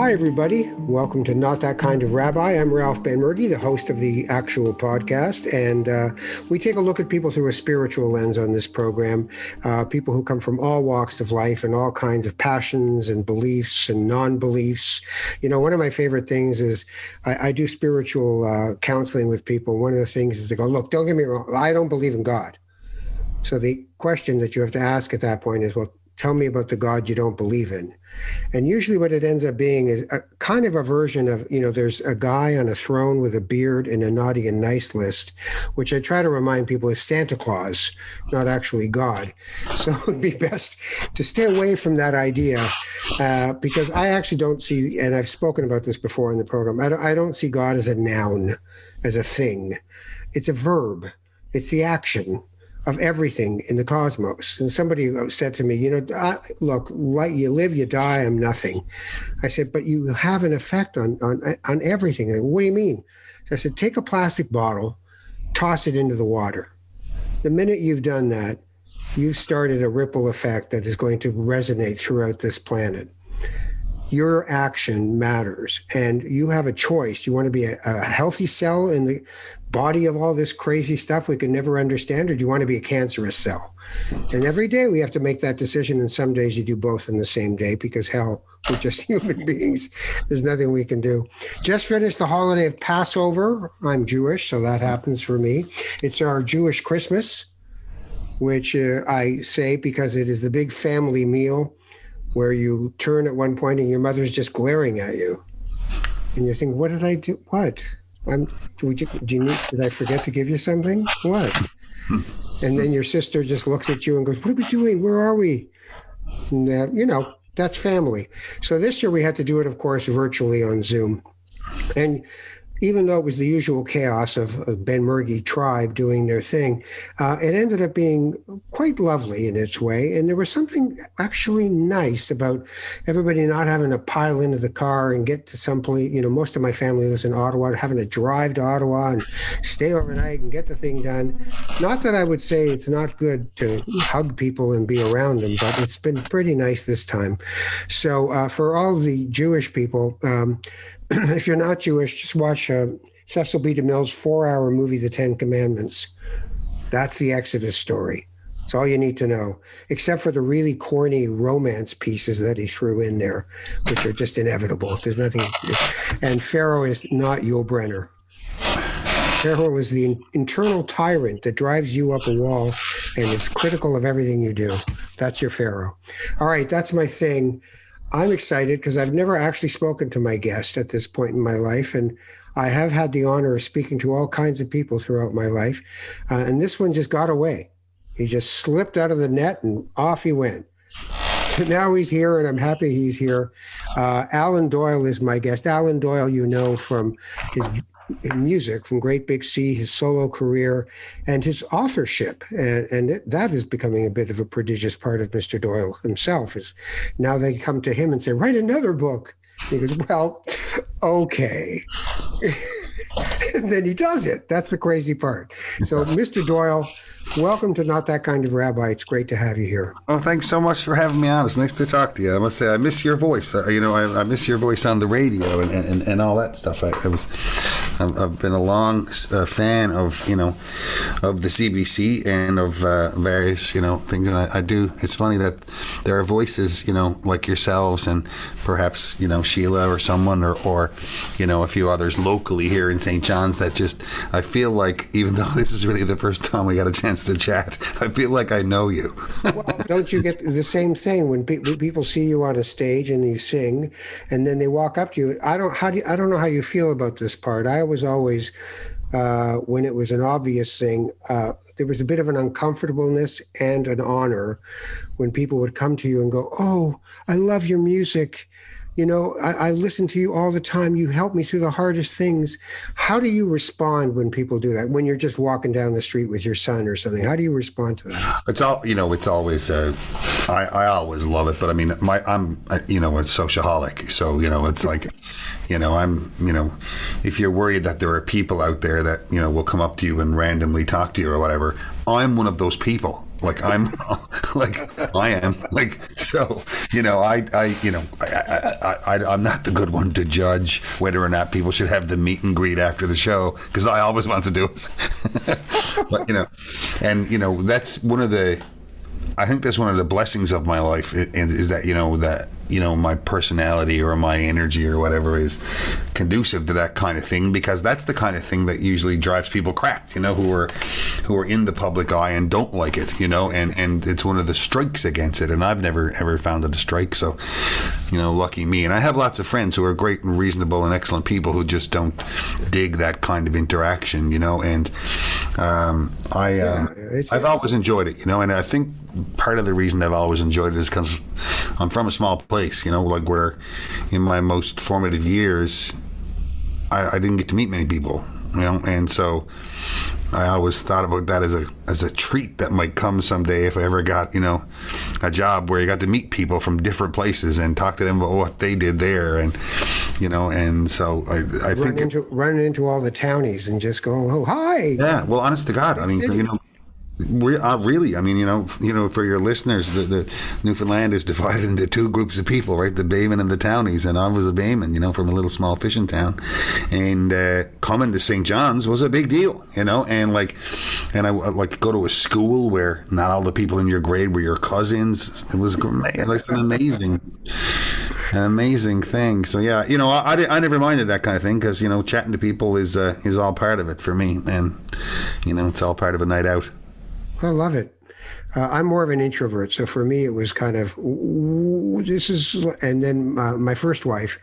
Hi, everybody. Welcome to Not That Kind of Rabbi. I'm Ralph Benmergui, the host of the actual podcast. And uh, we take a look at people through a spiritual lens on this program. Uh, people who come from all walks of life and all kinds of passions and beliefs and non beliefs. You know, one of my favorite things is I, I do spiritual uh, counseling with people. One of the things is they go, Look, don't get me wrong, I don't believe in God. So the question that you have to ask at that point is, Well, tell me about the God you don't believe in. And usually what it ends up being is a kind of a version of, you know, there's a guy on a throne with a beard and a naughty and nice list, which I try to remind people is Santa Claus, not actually God. So it would be best to stay away from that idea uh, because I actually don't see, and I've spoken about this before in the program, I don't, I don't see God as a noun, as a thing. It's a verb. It's the action of everything in the cosmos. And somebody said to me, you know, I, look, right, you live, you die, I'm nothing. I said, but you have an effect on on on everything. What do you mean? I said, take a plastic bottle, toss it into the water. The minute you've done that, you've started a ripple effect that is going to resonate throughout this planet your action matters and you have a choice you want to be a, a, healthy cell in the body of all this crazy stuff we can never understand or do you want to be a cancerous cell and every day we have to make that decision and some days you do both in the same day because hell we're just human beings there's nothing we can do just finished the holiday of passover i'm jewish so that happens for me it's our jewish christmas which uh, i say because it is the big family meal where you turn at one point and your mother's just glaring at you. And you think, what did I do? What? I'm, would you, do you need, did I forget to give you something? What? And then your sister just looks at you and goes, what are we doing? Where are we? And, uh, you know, that's family. So this year we had to do it, of course, virtually on Zoom. And even though it was the usual chaos of, of Benmergui tribe doing their thing, uh, it ended up being quite lovely in its way. And there was something actually nice about everybody not having to pile into the car and get to some place. You know, most of my family lives in Ottawa, having to drive to Ottawa and stay overnight and get the thing done. Not that I would say it's not good to hug people and be around them, but it's been pretty nice this time. So uh, for all the Jewish people, um, if you're not Jewish, just watch uh, Cecil B. DeMille's four-hour movie, The Ten Commandments. That's the Exodus story. That's all you need to know, except for the really corny romance pieces that he threw in there, which are just inevitable. There's nothing. And Pharaoh is not Yul Brynner. Pharaoh is the internal tyrant that drives you up a wall and is critical of everything you do. That's your Pharaoh. All right, that's my thing. I'm excited because I've never actually spoken to my guest at this point in my life. And I have had the honor of speaking to all kinds of people throughout my life. Uh, and this one just got away. He just slipped out of the net and off he went. So now he's here, and I'm happy he's here. Uh, Alan Doyle is my guest. Alan Doyle, you know from his music from Great Big Sea, his solo career, and his authorship. And, and it, that is becoming a bit of a prodigious part of Mr. Doyle himself. Is now they come to him and say, "Write another book." He goes, "Well, okay." and then he does it. That's the crazy part. So, Mr. Doyle Welcome to Not That Kind of Rabbi. It's great to have you here. Oh, thanks so much for having me on. It's nice to talk to you. I must say, I miss your voice. Uh, you know, I, I, miss your voice on the radio and, and, and all that stuff. I, I was, I've, I've, been a long uh, fan of, you know, of the CBC and of uh, various, you know, things. And I, I, do. It's funny that there are voices, you know, like yourselves and perhaps, you know, Sheila or someone or, or, you know, a few others locally here in St. John's that just, I feel like, even though this is really the first time we got a chance chance to chat. I feel like I know you. well, don't you get the same thing when, pe- when, people see you on a stage and you sing, and then they walk up to you? I don't how do you, I don't know how you feel about this part. I was always. Uh, when it was an obvious thing, uh, there was a bit of an uncomfortableness and an honor when people would come to you and go, "Oh, I love your music," you know, I, I, listen to you all the time. You help me through the hardest things. How do you respond when people do that? When you're just walking down the street with your son or something, how do you respond to that? It's all, you know, it's always, uh, I, I always love it, but I mean, my, I'm, you know, a sociaholic. So, you know, it's like, you know, I'm, you know, if you're worried that there are people out there that, you know, will come up to you and randomly talk to you or whatever, I'm one of those people like I'm like I am like so you know I I you know I, I, I, am not the good one to judge whether or not people should have the meet and greet after the show because I always want to do it. but you know, and you know that's one of the. I think that's one of the blessings of my life is that you know that you know my personality or my energy or whatever is conducive to that kind of thing because that's the kind of thing that usually drives people cracked you know who are who are in the public eye and don't like it you know and and it's one of the strikes against it and I've never ever found it a strike so you know lucky me. And I have lots of friends who are great and reasonable and excellent people who just don't dig that kind of interaction you know and um, I uh, I've always enjoyed it you know and I think part of the reason I've always enjoyed it is because I'm from a small place, you know, like where in my most formative years, I, I didn't get to meet many people, you know, and so I always thought about that as a as a treat that might come someday if I ever got you know a job where you got to meet people from different places and talk to them about what they did there and you know and so I, I run think into, running into all the townies and just go oh hi. Yeah well honest to God I mean you know we, uh, really, I mean, you know, you know, for your listeners, the, the, Newfoundland is divided into two groups of people, right? The Baymen and the Townies, and I was a Bayman, you know, from a little small fishing town, and uh, coming to St. John's was a big deal, you know, and like, and I like go to a school where not all the people in your grade were your cousins. It was like an amazing, an amazing thing. So yeah, you know, I, I, I never minded that kind of thing because you know, chatting to people is uh, is all part of it for me, and you know, it's all part of a night out. I love it. Uh, I'm more of an introvert, so for me it was kind of this is. And then uh, my first wife,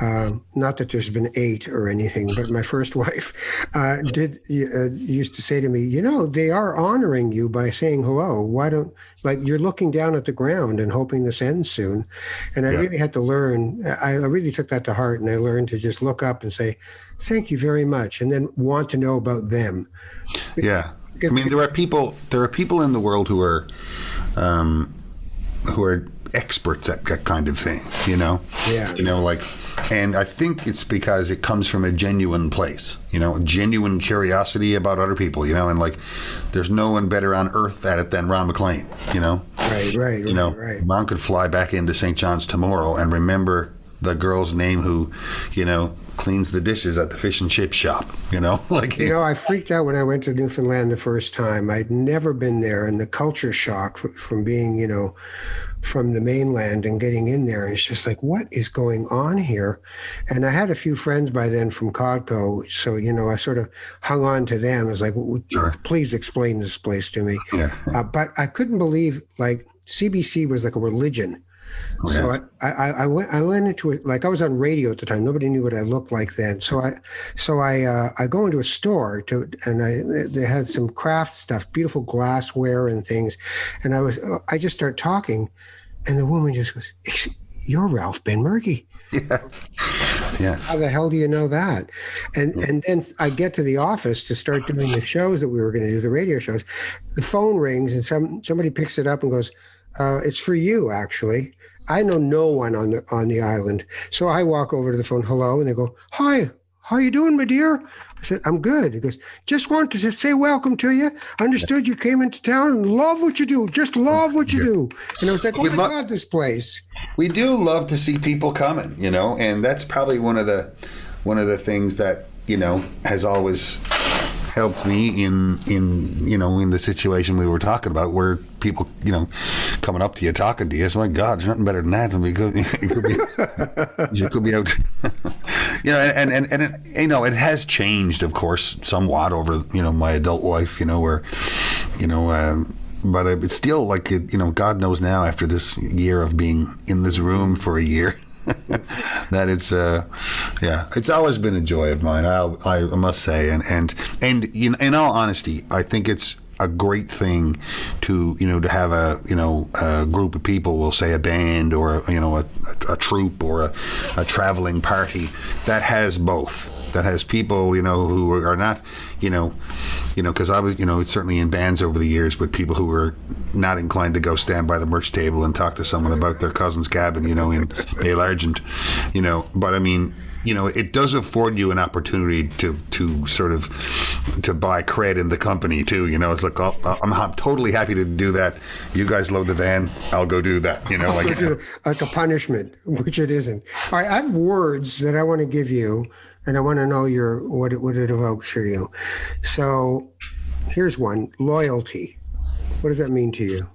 uh, not that there's been eight or anything, but my first wife uh, did uh, used to say to me, you know, they are honoring you by saying hello. Why don't like you're looking down at the ground and hoping this ends soon? And I yeah. really had to learn. I, I really took that to heart, and I learned to just look up and say, "Thank you very much," and then want to know about them. Yeah I mean, there are people. There are people in the world who are, um, who are experts at that kind of thing. You know. Yeah. You know, like, and I think it's because it comes from a genuine place. You know, genuine curiosity about other people. You know, and like, there's no one better on earth at it than Ron MacLean. You know. Right. Right. You know, right. Ron could fly back into St. John's tomorrow and remember the girl's name who, you know, cleans the dishes at the fish and chip shop. You know, like you know, I freaked out when I went to Newfoundland the first time. I'd never been there, and the culture shock from being, you know, from the mainland and getting in there. It's just like, what is going on here? And I had a few friends by then from Codco, so you know, I sort of hung on to them. I was like, sure. please explain this place to me. Yeah. Uh, but I couldn't believe like CBC was like a religion So I, I, I, went I went into it like I was on radio at the time. Nobody knew what I looked like then. So I so I uh, I go into a store to and I they had some craft stuff, beautiful glassware and things, and I was I just start talking, and the woman just goes, "You're Ralph Benmergui." Yeah. Yeah. How the hell do you know that? And yeah. and then I get to the office to start doing the shows that we were going to do, the radio shows. The phone rings and some somebody picks it up and goes, uh, "It's for you, actually." I know no one on the on the island. So I walk over to the phone, hello, and they go, Hi, how you doing, my dear? I said, I'm good. He goes, just wanted to say welcome to you. Understood you came into town and love what you do. Just love what you do. And I was like, oh my lo- God, this place. We do love to see people coming, you know, and that's probably one of the one of the things that, you know, has always helped me in in you know in the situation we were talking about where people you know coming up to you talking to you. So my God, there's nothing better than that. We could, be, you could be out. you know, and and and it, you know it has changed, of course, somewhat over you know my adult life. You know where you know. Um, but it's still like it, you know, God knows now after this year of being in this room for a year, that it's uh, yeah, it's always been a joy of mine. I I must say, and and and know, in all honesty, I think it's a great thing to you know to have a you know a group of people we'll say a band or you know a, a, a troupe or a, a traveling party that has both that has people you know who are not you know you know because I was you know certainly in bands over the years with people who were not inclined to go stand by the merch table and talk to someone about their cousin's cabin you know in Bay Argent you know. But I mean you know, it does afford you an opportunity to to sort of to buy cred in the company too. You know, it's like oh, uh, I'm, I'm totally happy to do that. You guys load the van, I'll go do that. You know, like like a punishment, which it isn't. All right, I have words that I want to give you, and I want to know your what it what it evokes for you. So, here's one: loyalty. What does that mean to you?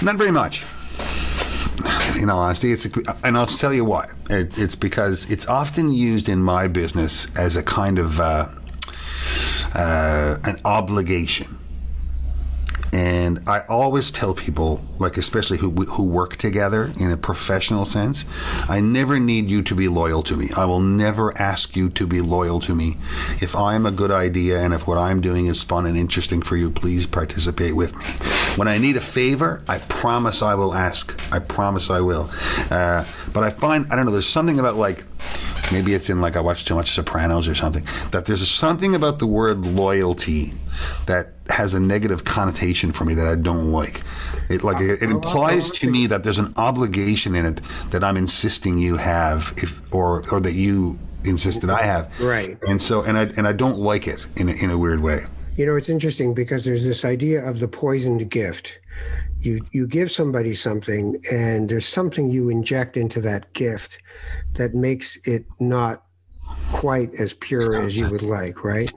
Not very much. In all honesty, it's and I'll tell you why. It, it's because it's often used in my business as a kind of uh, uh, an obligation. And I always tell people, like especially who who work together in a professional sense, I never need you to be loyal to me. I will never ask you to be loyal to me. If I'm a good idea and if what I'm doing is fun and interesting for you, please participate with me. When I need a favor, I promise I will ask. I promise I will. Uh, but I find I don't know. There's something about like maybe it's in like I watch too much Sopranos or something. That there's something about the word loyalty that has a negative connotation for me that I don't like. It like it, it implies to me that there's an obligation in it that I'm insisting you have, if or or that you insist that I have. Right. And so and I and I don't like it in a, in a weird way. You know, it's interesting because there's this idea of the poisoned gift. You you give somebody something, and there's something you inject into that gift that makes it not quite as pure as you would like, right?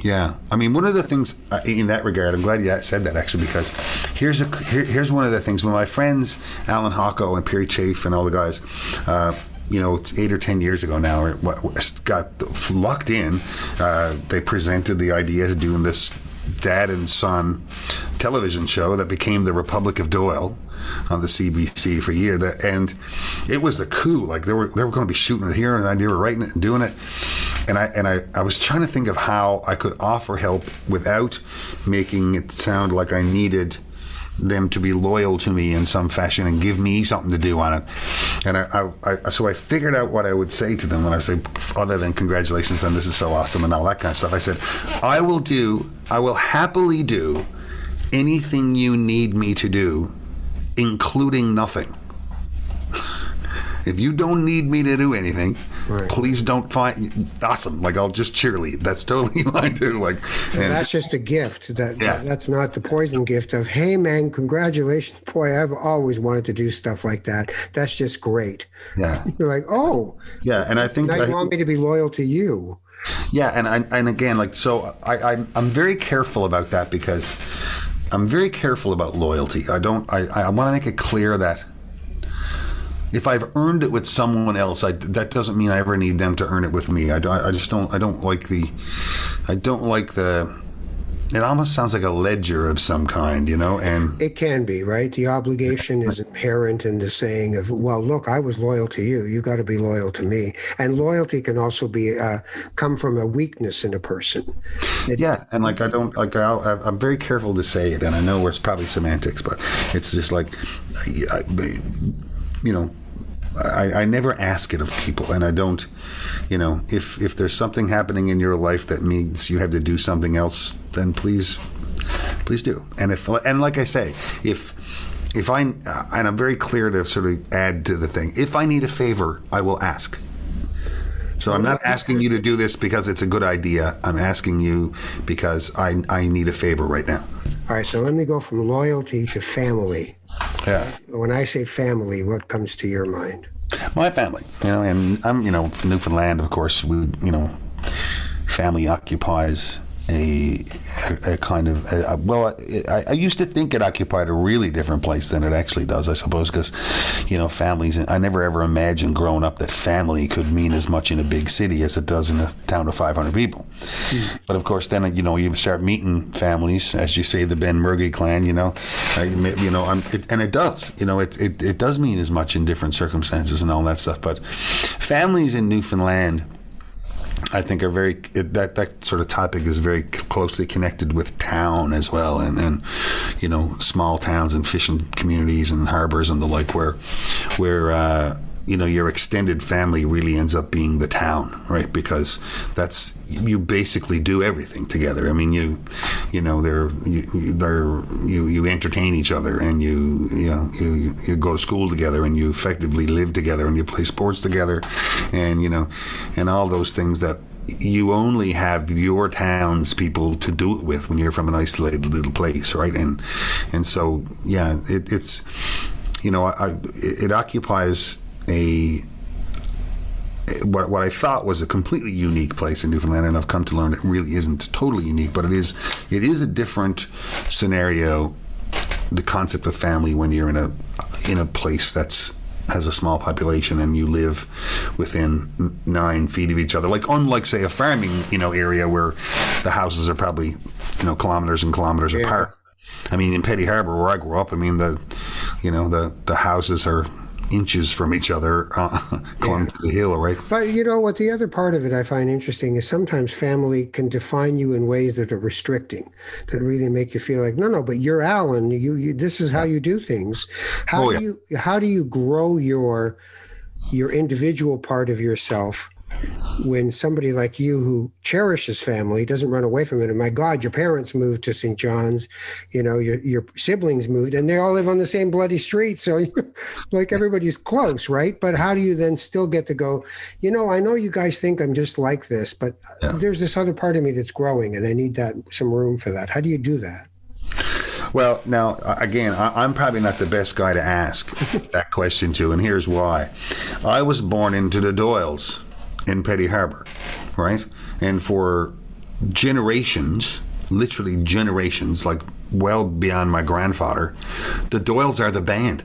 Yeah, I mean, one of the things uh, in that regard, I'm glad you said that actually, because here's a here, here's one of the things when my friends Allan Hawco and Perry Chafe and all the guys. Uh, you know, eight or ten years ago now, got locked in. Uh, they presented the idea of doing this dad and son television show that became the Republic of Doyle on the CBC for a year. That and it was a coup. Like they were they were going to be shooting it here, and they were writing it and doing it. And I and I, I was trying to think of how I could offer help without making it sound like I needed them to be loyal to me in some fashion and give me something to do on it. And I, I, I, so I figured out what I would say to them when I say, other than congratulations and this is so awesome and all that kind of stuff. I said, I will do, I will happily do anything you need me to do, including nothing. If you don't need me to do anything, right. please don't find awesome. Like I'll just cheerlead. That's totally fine too. Like and, that's just a gift. That, yeah. that's not the poison gift of hey man, congratulations, boy. I've always wanted to do stuff like that. That's just great. Yeah. You're like oh yeah, and I think now I, you want me to be loyal to you. Yeah, and I, and again, like so, I, I I'm very careful about that because I'm very careful about loyalty. I don't. I, I want to make it clear that if I've earned it with someone else, I, that doesn't mean I ever need them to earn it with me. I, I just don't. I don't like the. I don't like the. It almost sounds like a ledger of some kind, you know, and it can be right. The obligation is inherent in the saying of, "Well, look, I was loyal to you. You got to be loyal to me." And loyalty can also be uh, come from a weakness in a person. It, yeah, and like I don't like i am very careful to say it, and I know it's probably semantics, but it's just like, you know, I, I, never ask it of people, and I don't. You know, if if there's something happening in your life that means you have to do something else, then please, please do. And if and like I say, if if I and I'm very clear to sort of add to the thing. If I need a favor, I will ask. So I'm not asking you to do this because it's a good idea. I'm asking you because I I need a favor right now. All right. So let me go from loyalty to family. Yeah. When I say family, what comes to your mind? My family, you know, and I'm, you know, from Newfoundland, of course, we, you know, family occupies a, a, a kind of a, well I, I, used to think it occupied a really different place than it actually does I suppose because you know families I never ever imagined growing up that family could mean as much in a big city as it does in a town of 500 people mm. but of course then you know you start meeting families as you say the Benmergui clan you know you know it, and it does you know it, it, it does mean as much in different circumstances and all that stuff but families in Newfoundland I think are very that that sort of topic is very closely connected with town as well, and and you know small towns and fishing communities and harbors and the like, where where uh, you know your extended family really ends up being the town, right? Because that's you basically do everything together. I mean, you you know they're you they're you you entertain each other and you you know you you go to school together and you effectively live together and you play sports together, and you know and all those things that you only have your town's people to do it with when you're from an isolated little place, right? And and so yeah, it, it's you know I, it occupies a what, what I thought was a completely unique place in Newfoundland, and I've come to learn it really isn't totally unique, but it is it is a different scenario. The concept of family when you're in a in a place that's has a small population and you live within nine feet of each other. Like unlike say a farming you know area where the houses are probably you know kilometers and kilometers yeah. apart. I mean, in Petty Harbour, where I grew up, I mean the you know the the houses are inches from each other uh, going yeah. to the hill, right? But you know what? The other part of it I find interesting is sometimes family can define you in ways that are restricting, that really make you feel like, no, no, but you're Alan. You, you this is how you do things. How oh, do you how do you grow your your individual part of yourself when somebody like you who cherishes family doesn't run away from it. And my god your parents moved to st john's you know your, your siblings moved and they all live on the same bloody street. So like everybody's close right? But how do you then still get to go you know i know you guys think i'm just like this but yeah. there's this other part of me that's growing and i need that some room for that. How do you do that? Well, now, again, I'm probably not the best guy to ask that question to, and here's why. I was born into the Doyles in Petty Harbour, right? And for generations, literally generations, like well beyond my grandfather, the Doyles are the band.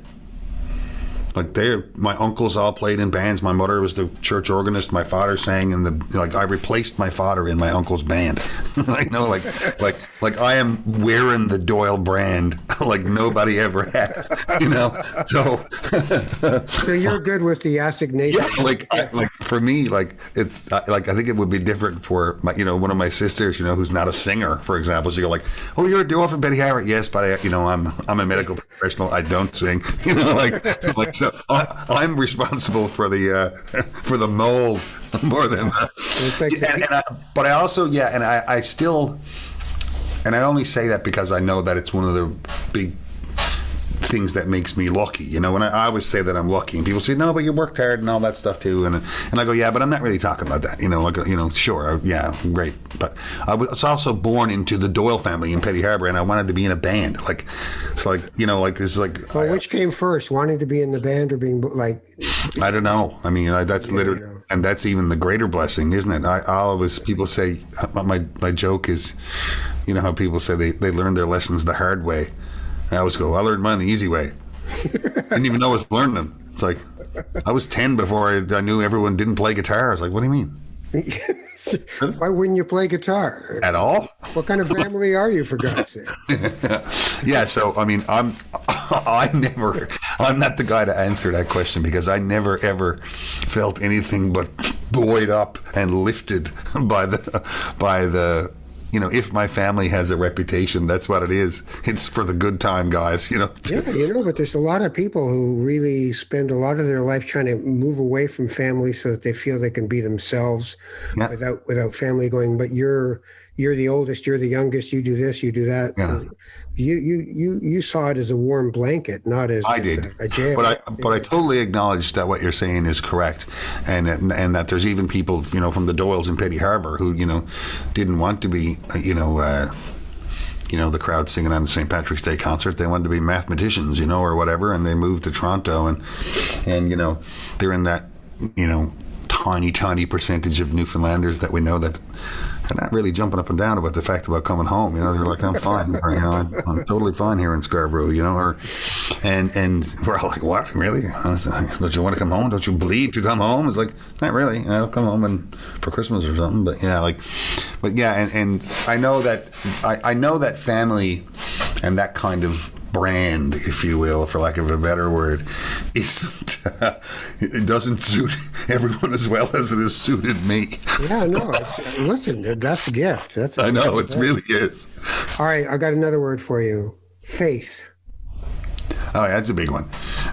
Like they, my uncles all played in bands. My mother was the church organist. My father sang in the like. I replaced my father in my uncle's band. I know, like, like, like I am wearing the Doyle brand like nobody ever has. You know, so so you're good with the assignation. Yeah, like, I, like for me, like it's like I think it would be different for my, you know, one of my sisters, you know, who's not a singer, for example. She go like, "Oh, you're a Doyle from Petty Harbour?" Yes, but I, you know, I'm I'm a medical professional. I don't sing. You know, like like so I, am responsible for the uh, for the mold more than. Like yeah, and, and I, but I also yeah, and I, I still, and I only say that because I know that it's one of the big things that makes me lucky. You know, and I, I, always say that I'm lucky, and people say, "No, but you worked hard and all that stuff too." And and I go, "Yeah, but I'm not really talking about that." You know, like you know, sure, yeah, great, but I was also born into the Doyle family in Petty Harbour, and I wanted to be in a band. Like it's like you know, like it's like. Well, which came first, wanting to be in the band or being like? I don't know. I mean, I, that's literally, and that's even the greater blessing, isn't it? I, I always people say uh, my my joke is, you know how people say they they learn their lessons the hard way. I always go, I learned mine the easy way. Didn't even know I was learning them. It's like I was ten before I, I knew everyone didn't play guitar. I was like, what do you mean? Why wouldn't you play guitar at all? What kind of family are you, for God's sake? yeah, so I mean, I'm I never I'm not the guy to answer that question because I never ever felt anything but buoyed up and lifted by the by the you know, if my family has a reputation, that's what it is. It's for the good time, guys. You know. yeah, you know, but there's a lot of people who really spend a lot of their life trying to move away from family so that they feel they can be themselves yeah. without without family going. But you're you're the oldest, you're the youngest, you do this, you do that. Yeah. You you you you saw it as a warm blanket, not as I did. A, a jail. But I but I totally acknowledge that what you're saying is correct, and and that there's even people you know from the Doyles in Petty Harbour who you know didn't want to be you know. Uh, you know, the crowd singing on the St. Patrick's Day concert. They wanted to be mathematicians, you know, or whatever, and they moved to Toronto, and and you know, they're in that, you know, tiny, tiny percentage of Newfoundlanders that we know that not really jumping up and down about the fact about coming home. You know, they're like, I'm fine. You know, I'm, I'm, totally fine here in Scarborough. You know, or and and we're all like, what? Really? Don't you want to come home? Don't you bleed to come home? It's like, not really. I'll come home and for Christmas or something. But yeah, like, but yeah, and, and I know that I, I know that family and that kind of brand, if you will, for lack of a better word, isn't uh, it doesn't suit everyone as well as it has suited me. Yeah, no. listen, that's a gift. That's a I know it really is. All right, I got another word for you: faith. Oh, yeah, that's a big one.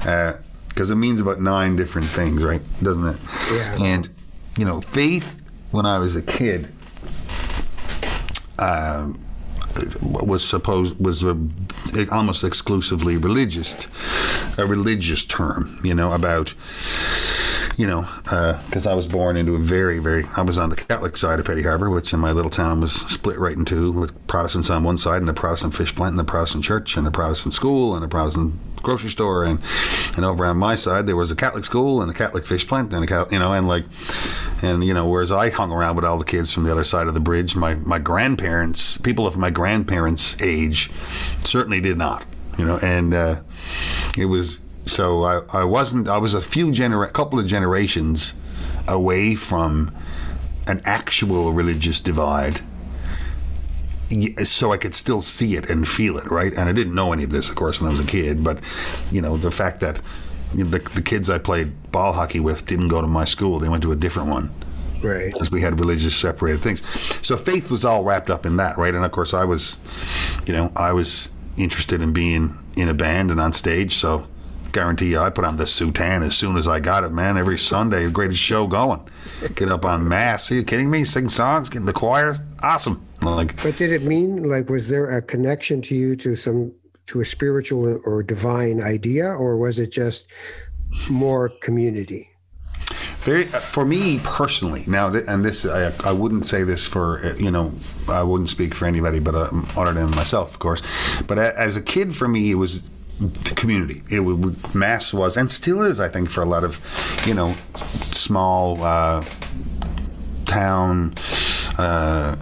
Uh, because it means about nine different things, right? Doesn't it? Yeah. And you know, faith when I was a kid um, was supposed was uh, a, almost exclusively religious, a religious term. You know about you know, because uh, I was born into a very, very, I was on the Catholic side of Petty Harbour, which in my little town was split right in two, with Protestants on one side and a Protestant fish plant and a Protestant church and a Protestant school and a Protestant grocery store. And, and over on my side, there was a Catholic school and a Catholic fish plant and a Catholic, you know, and like, and, you know, whereas I hung around with all the kids from the other side of the bridge, my, my grandparents, people of my grandparents' age certainly did not, you know, and uh, it was, so I, I wasn't. I was a few genera- couple of generations away from an actual religious divide. So I could still see it and feel it, right? And I didn't know any of this, of course, when I was a kid. But you know, the fact that the, the kids I played ball hockey with didn't go to my school; they went to a different one right because we had religious separated things so faith was all wrapped up in that right and of course i was you know i was interested in being in a band and on stage so guarantee you, I put on the soutane as soon as I got it, man. Every Sunday, the greatest show going. Get up on mass. Are you kidding me? Sing songs, get in the choir. Awesome. Like, but did it mean like was there a connection to you to some to a spiritual or divine idea, or was it just more community? Very, uh, for me personally, now, and this, I, I, wouldn't say this for, uh, you know, I wouldn't speak for anybody but uh, other than myself, of course. But as a kid, for me, it was community. It would, mass was and still is, I think, for a lot of you know small uh, town. Uh,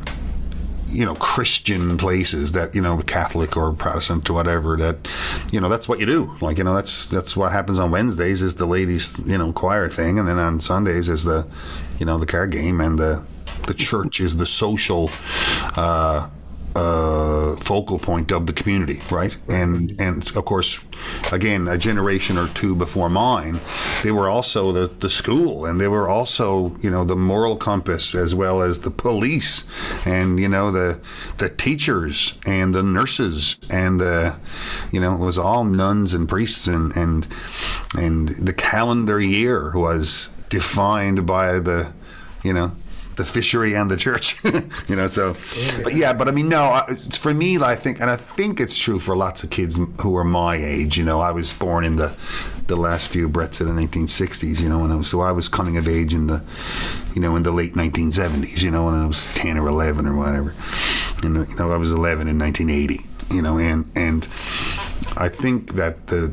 you know Christian places that you know Catholic or Protestant or whatever that you know that's what you do like you know that's that's what happens on Wednesdays is the ladies you know choir thing and then on Sundays is the you know the card game and the the church is the social uh, uh, focal point of the community, right? And and of course, again, a generation or two before mine, they were also the, the school, and they were also you know the moral compass as well as the police, and you know the the teachers and the nurses and the you know it was all nuns and priests and and and the calendar year was defined by the you know the fishery and the church. you know, so, but yeah, but I mean, no, for me, I think, and I think it's true for lots of kids who are my age. You know, I was born in the the last few breaths of the 1960s. You know, and I was, so I was coming of age in the, you know, in the late 1970s. You know, when I was 10 or 11 or whatever. And you know, I was 11 in 1980. You know, and and I think that the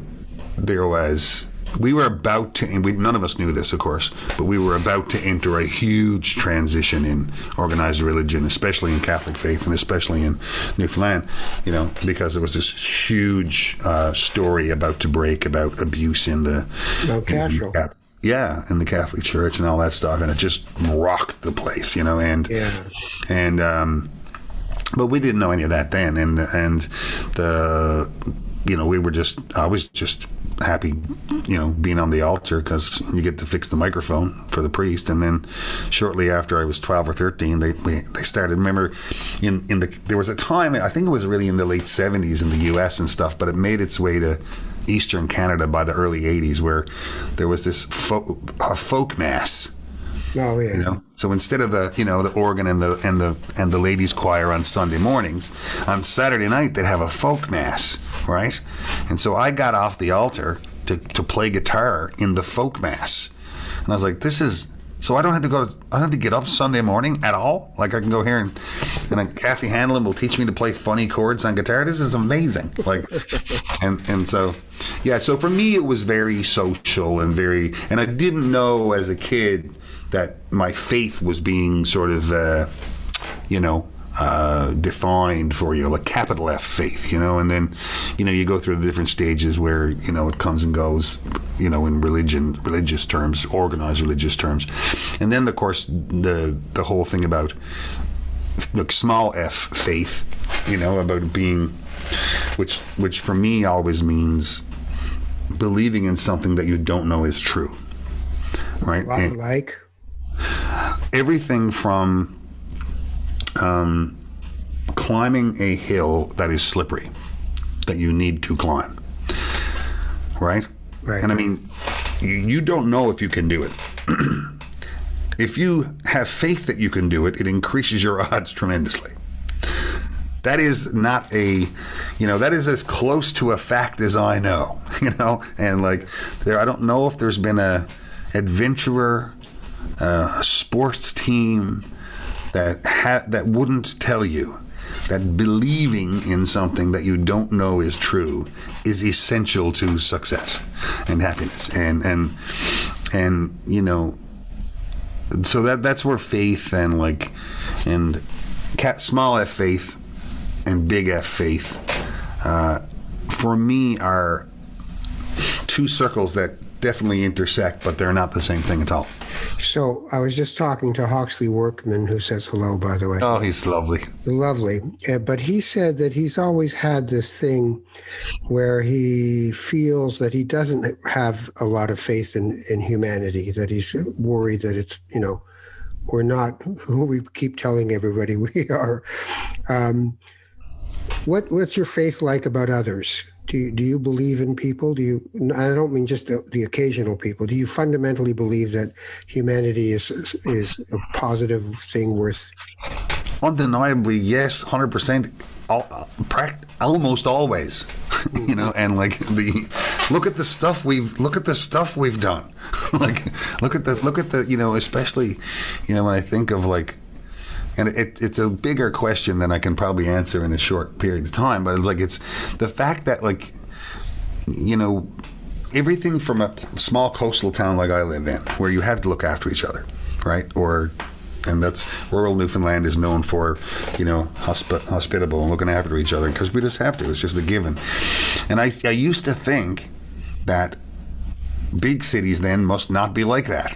there was we were about to, and we, none of us knew this, of course, but we were about to enter a huge transition in organized religion, especially in Catholic faith and especially in Newfoundland, you know, because there was this huge uh, story about to break about abuse in the. Mount Cashel. yeah, in the Catholic Church and all that stuff, and it just rocked the place, you know, and yeah. and um, but we didn't know any of that then, and and the you know we were just I was just happy, you know, being on the altar because you get to fix the microphone for the priest. And then shortly after I was 12 or 13, they we, they started. Remember, in in the there was a time I think it was really in the late 70s in the U.S. and stuff, but it made its way to Eastern Canada by the early 80s, where there was this a folk mass. Oh yeah. You know, so instead of the you know the organ and the and the and the ladies choir on Sunday mornings, on Saturday night they'd have a folk mass right? And so I got off the altar to, to play guitar in the folk mass. And I was like, this is so I don't have to go. I don't have to get up Sunday morning at all. Like I can go here and and Kathy Hanlon will teach me to play funny chords on guitar. This is amazing. Like, and and so yeah. So for me, it was very social and very. And I didn't know as a kid that my faith was being sort of, uh, you know, uh, defined for you, like capital F faith, you know, and then, you know, you go through the different stages where, you know, it comes and goes, you know, in religion, religious terms, organized religious terms. And then, of course, the, the whole thing about like small f faith, you know, about being, which, which for me always means believing in something that you don't know is true. Right? like? Everything from um, climbing a hill that is slippery, that you need to climb, right? Right. And I mean, you, you don't know if you can do it. if you have faith that you can do it, it increases your odds tremendously. That is not a, you know, that is as close to a fact as I know, you know, and like there, I don't know if there's been a adventurer, a sports team that ha- that wouldn't tell you that believing in something that you don't know is true is essential to success and happiness. And and and you know so that that's where faith and like and cat, small f faith and big f faith uh, for me are two circles that definitely intersect but they're not the same thing at all So I was just talking to Hawksley Workman, who says hello, by the way. oh he's lovely Lovely. Uh, but he said that he's always had this thing where he feels that he doesn't have a lot of faith in, in humanity, that he's worried that it's, you know, we're not who we keep telling everybody we are. Um, what What's your faith like about others? Do you, do you believe in people? Do you? I don't mean just the, the occasional people. Do you fundamentally believe that humanity is is a positive thing worth undeniably yes 100% all, pract- almost always you know and like the look at the stuff we've look at the stuff we've done like look at the look at the you know especially you know when i think of like and it, it's a bigger question than i can probably answer in a short period of time but it's like it's the fact that like you know everything from a small coastal town like i live in where you have to look after each other right or and that's rural Newfoundland is known for, you know, hospi- hospitable and looking after each other because we just have to. It's just a given. And I, I used to think that big cities then must not be like that,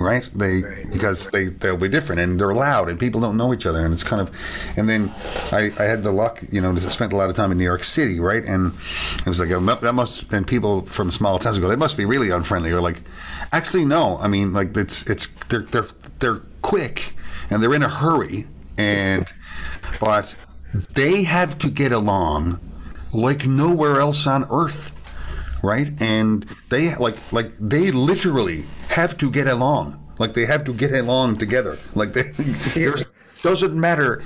right? They because they they'll be different and they're loud and people don't know each other and it's kind of. And then I, I had the luck, you know, to spend a lot of time in New York City, right? And it was like oh, that must and people from small towns go, they must be really unfriendly or like. Actually, no. I mean, like it's it's they're they're they're quick and they're in a hurry and but they have to get along like nowhere else on earth right and they like like they literally have to get along like they have to get along together like they doesn't matter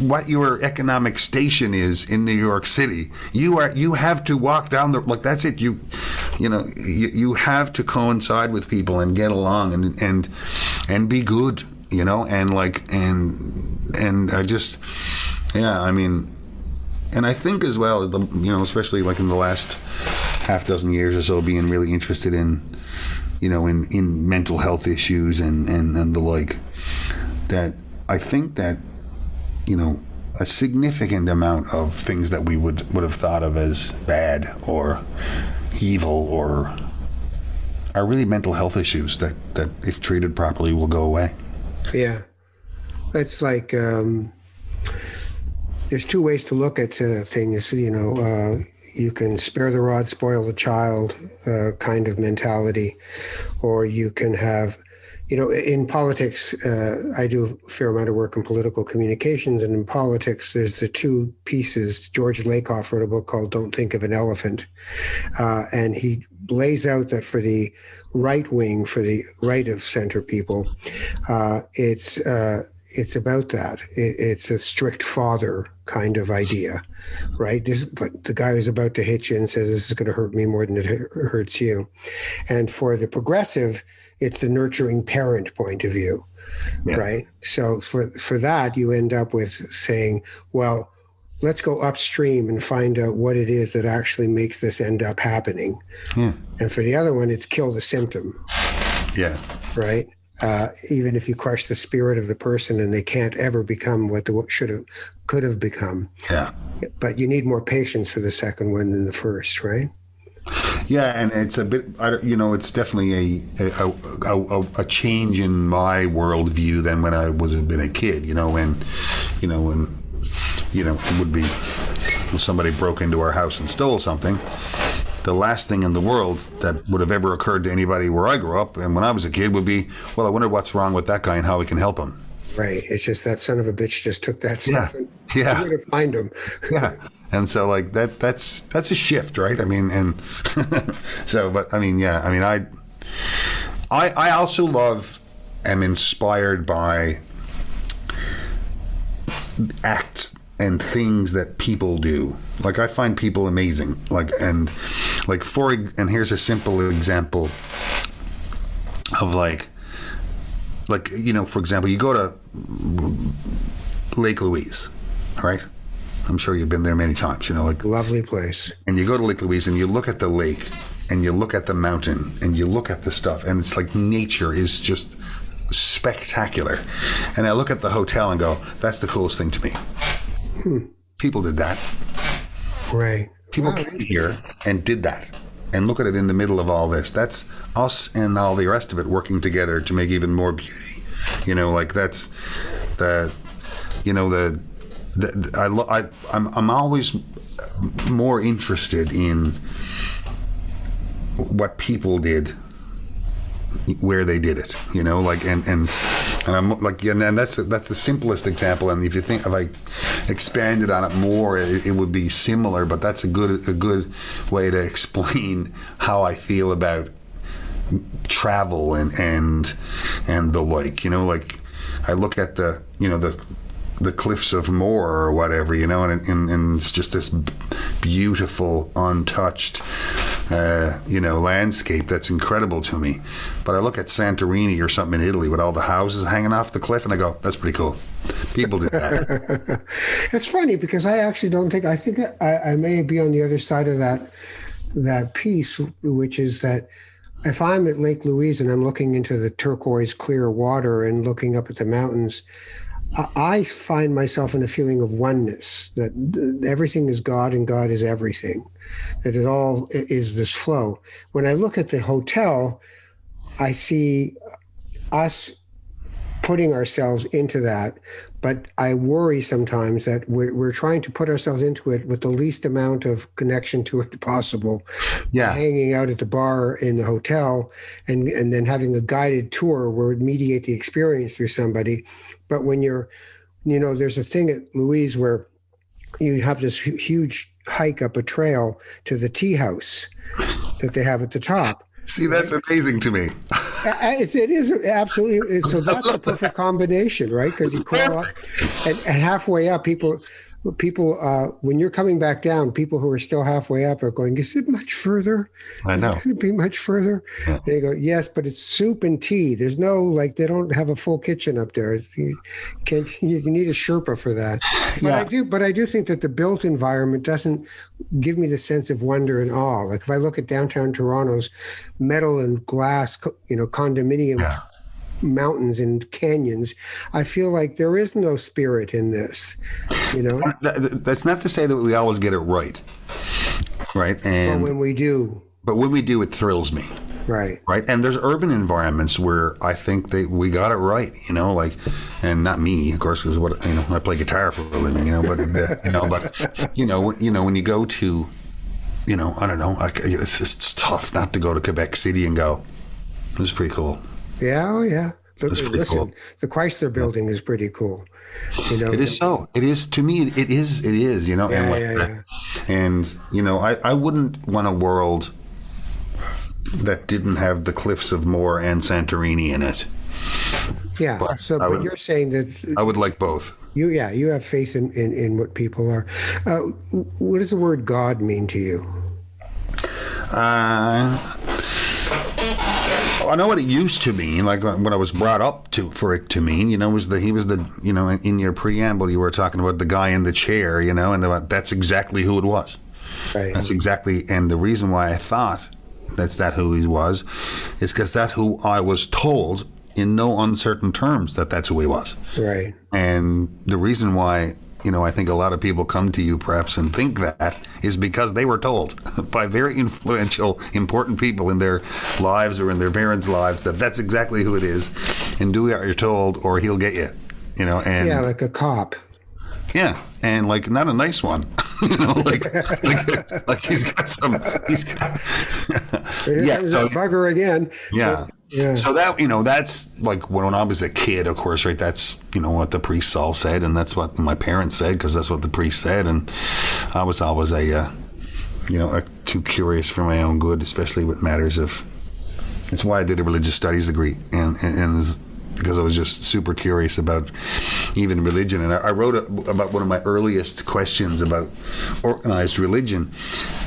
what your economic station is in New York City. You are you have to walk down the like that's it. You you know you, you have to coincide with people and get along and and and be good. You know and like and and I just yeah I mean and I think as well the, you know especially like in the last half dozen years or so being really interested in you know in in mental health issues and and, and the like that I think that you know a significant amount of things that we would would have thought of as bad or evil or are really mental health issues that that if treated properly will go away. Yeah, it's like um, there's two ways to look at uh, things. You know, uh, you can spare the rod, spoil the child uh, kind of mentality, or you can have you know, in politics, uh, I do a fair amount of work in political communications, and in politics, there's the two pieces. George Lakoff wrote a book called "Don't Think of an Elephant," uh, and he lays out that for the right wing, for the right of center people, uh, it's uh, it's about that. It, it's a strict father kind of idea, right? This like the guy who's about to hit you and says this is going to hurt me more than it hurts you, and for the progressive it's the nurturing parent point of view yeah. right so for for that you end up with saying well let's go upstream and find out what it is that actually makes this end up happening yeah. and for the other one it's kill the symptom yeah right uh, even if you crush the spirit of the person and they can't ever become what they should have could have become yeah but you need more patience for the second one than the first right yeah, and it's a bit, you know, it's definitely a a, a, a change in my worldview than when I was been a kid. You know, when, you know, when, you know, it would be when somebody broke into our house and stole something. The last thing in the world that would have ever occurred to anybody where I grew up and when I was a kid would be, well, I wonder what's wrong with that guy and how we can help him. Right. It's just that son of a bitch just took that stuff yeah. and yeah. to find him. yeah. And so like that that's that's a shift, right? I mean, and so but I mean, yeah, I mean, I I I also love am inspired by acts and things that people do. Like I find people amazing. Like and like for and here's a simple example of like like you know, for example, you go to Lake Louise, right? I'm sure you've been there many times. You know, like lovely place. And you go to Lake Louise and you look at the lake and you look at the mountain and you look at the stuff and it's like nature is just spectacular. And I look at the hotel and go, that's the coolest thing to me. Hmm. People did that. Right. People wow. came here and did that. And look at it in the middle of all this. That's us and all the rest of it working together to make even more beauty. You know, like that's the, you know, the, the I, I, I'm, I'm always more interested in what people did where they did it, you know, like and and and I'm like and, and that's that's the simplest example. And if you think if I expanded on it more, it, it, would be similar. But that's a good a good way to explain how I feel about travel and and and the like. You know, like I look at the you know the the cliffs of Moher or whatever, you know, and, and, and it's just this beautiful, untouched, uh, you know, landscape that's incredible to me. But I look at Santorini or something in Italy with all the houses hanging off the cliff, and I go, "That's pretty cool." People did that. it's funny because I actually don't think I think I, I may be on the other side of that that piece, which is that if I'm at Lake Louise and I'm looking into the turquoise clear water and looking up at the mountains, I find myself in a feeling of oneness that everything is God and God is everything, that it all is this flow. When I look at the hotel, I see us putting ourselves into that, but I worry sometimes that we're, we're trying to put ourselves into it with the least amount of connection to it possible. Yeah. Hanging out at the bar in the hotel and, and then having a guided tour where it mediate the experience through somebody. But when you're, you know, there's a thing at Louise where you have this huge hike up a trail to the tea house that they have at the top. See, that's amazing to me. It's, it is absolutely. So that's a perfect combination, right? Because you crawl up, and, and halfway up, people people uh, when you're coming back down people who are still halfway up are going is it much further i know could it be much further yeah. they go yes but it's soup and tea there's no like they don't have a full kitchen up there you can you need a sherpa for that but yeah. i do but i do think that the built environment doesn't give me the sense of wonder and awe like if i look at downtown toronto's metal and glass you know condominium yeah mountains and canyons. I feel like there is no spirit in this. You know, that's not to say that we always get it right, right? And but when we do, but when we do, it thrills me. Right. Right. And there's urban environments where I think that we got it right, you know, like, and not me, of course, because what, you know, I play guitar for a living, you know, but, uh, you know, but, you know, you know, when you go to, you know, I don't know, I, it's, it's tough not to go to Quebec City and go, it was pretty cool. Yeah, oh yeah. Pretty listen, cool. the Chrysler Building is pretty cool. You know, it is so. It is to me. It is. It is. You know, yeah, and, yeah, yeah. and you know, I, I wouldn't want a world that didn't have the cliffs of Moher and Santorini in it. Yeah. But so, but would, you're saying that I would like both. You, yeah, you have faith in in, in what people are. Uh, what does the word God mean to you? Uh, I know what it used to mean, like uh, what I was brought up to for it to mean. You know, was the he was the you know in your preamble you were talking about the guy in the chair. You know, and the, that's exactly who it was. Right. That's exactly, and the reason why I thought that's that who he was is because that who I was told in no uncertain terms that that's who he was. Right. And the reason why you know, I think a lot of people come to you perhaps and think that is because they were told by very influential, important people in their lives or in their parents' lives that that's exactly who it is, and do what you're told, or he'll get you. You know, and yeah, like a cop. Yeah, and like not a nice one, you know, like like, like he's got some. He's got, yeah, so, bugger again. Yeah, So that you know, that's like when I was a kid, of course, right? That's you know what the priests all said, and that's what my parents said because that's what the priest said, and I was always a, uh, you know, a, too curious for my own good, especially with matters of. That's why I did a religious studies degree, and and, and was because I was just super curious about even religion. And I, I wrote a, about one of my earliest questions about organized religion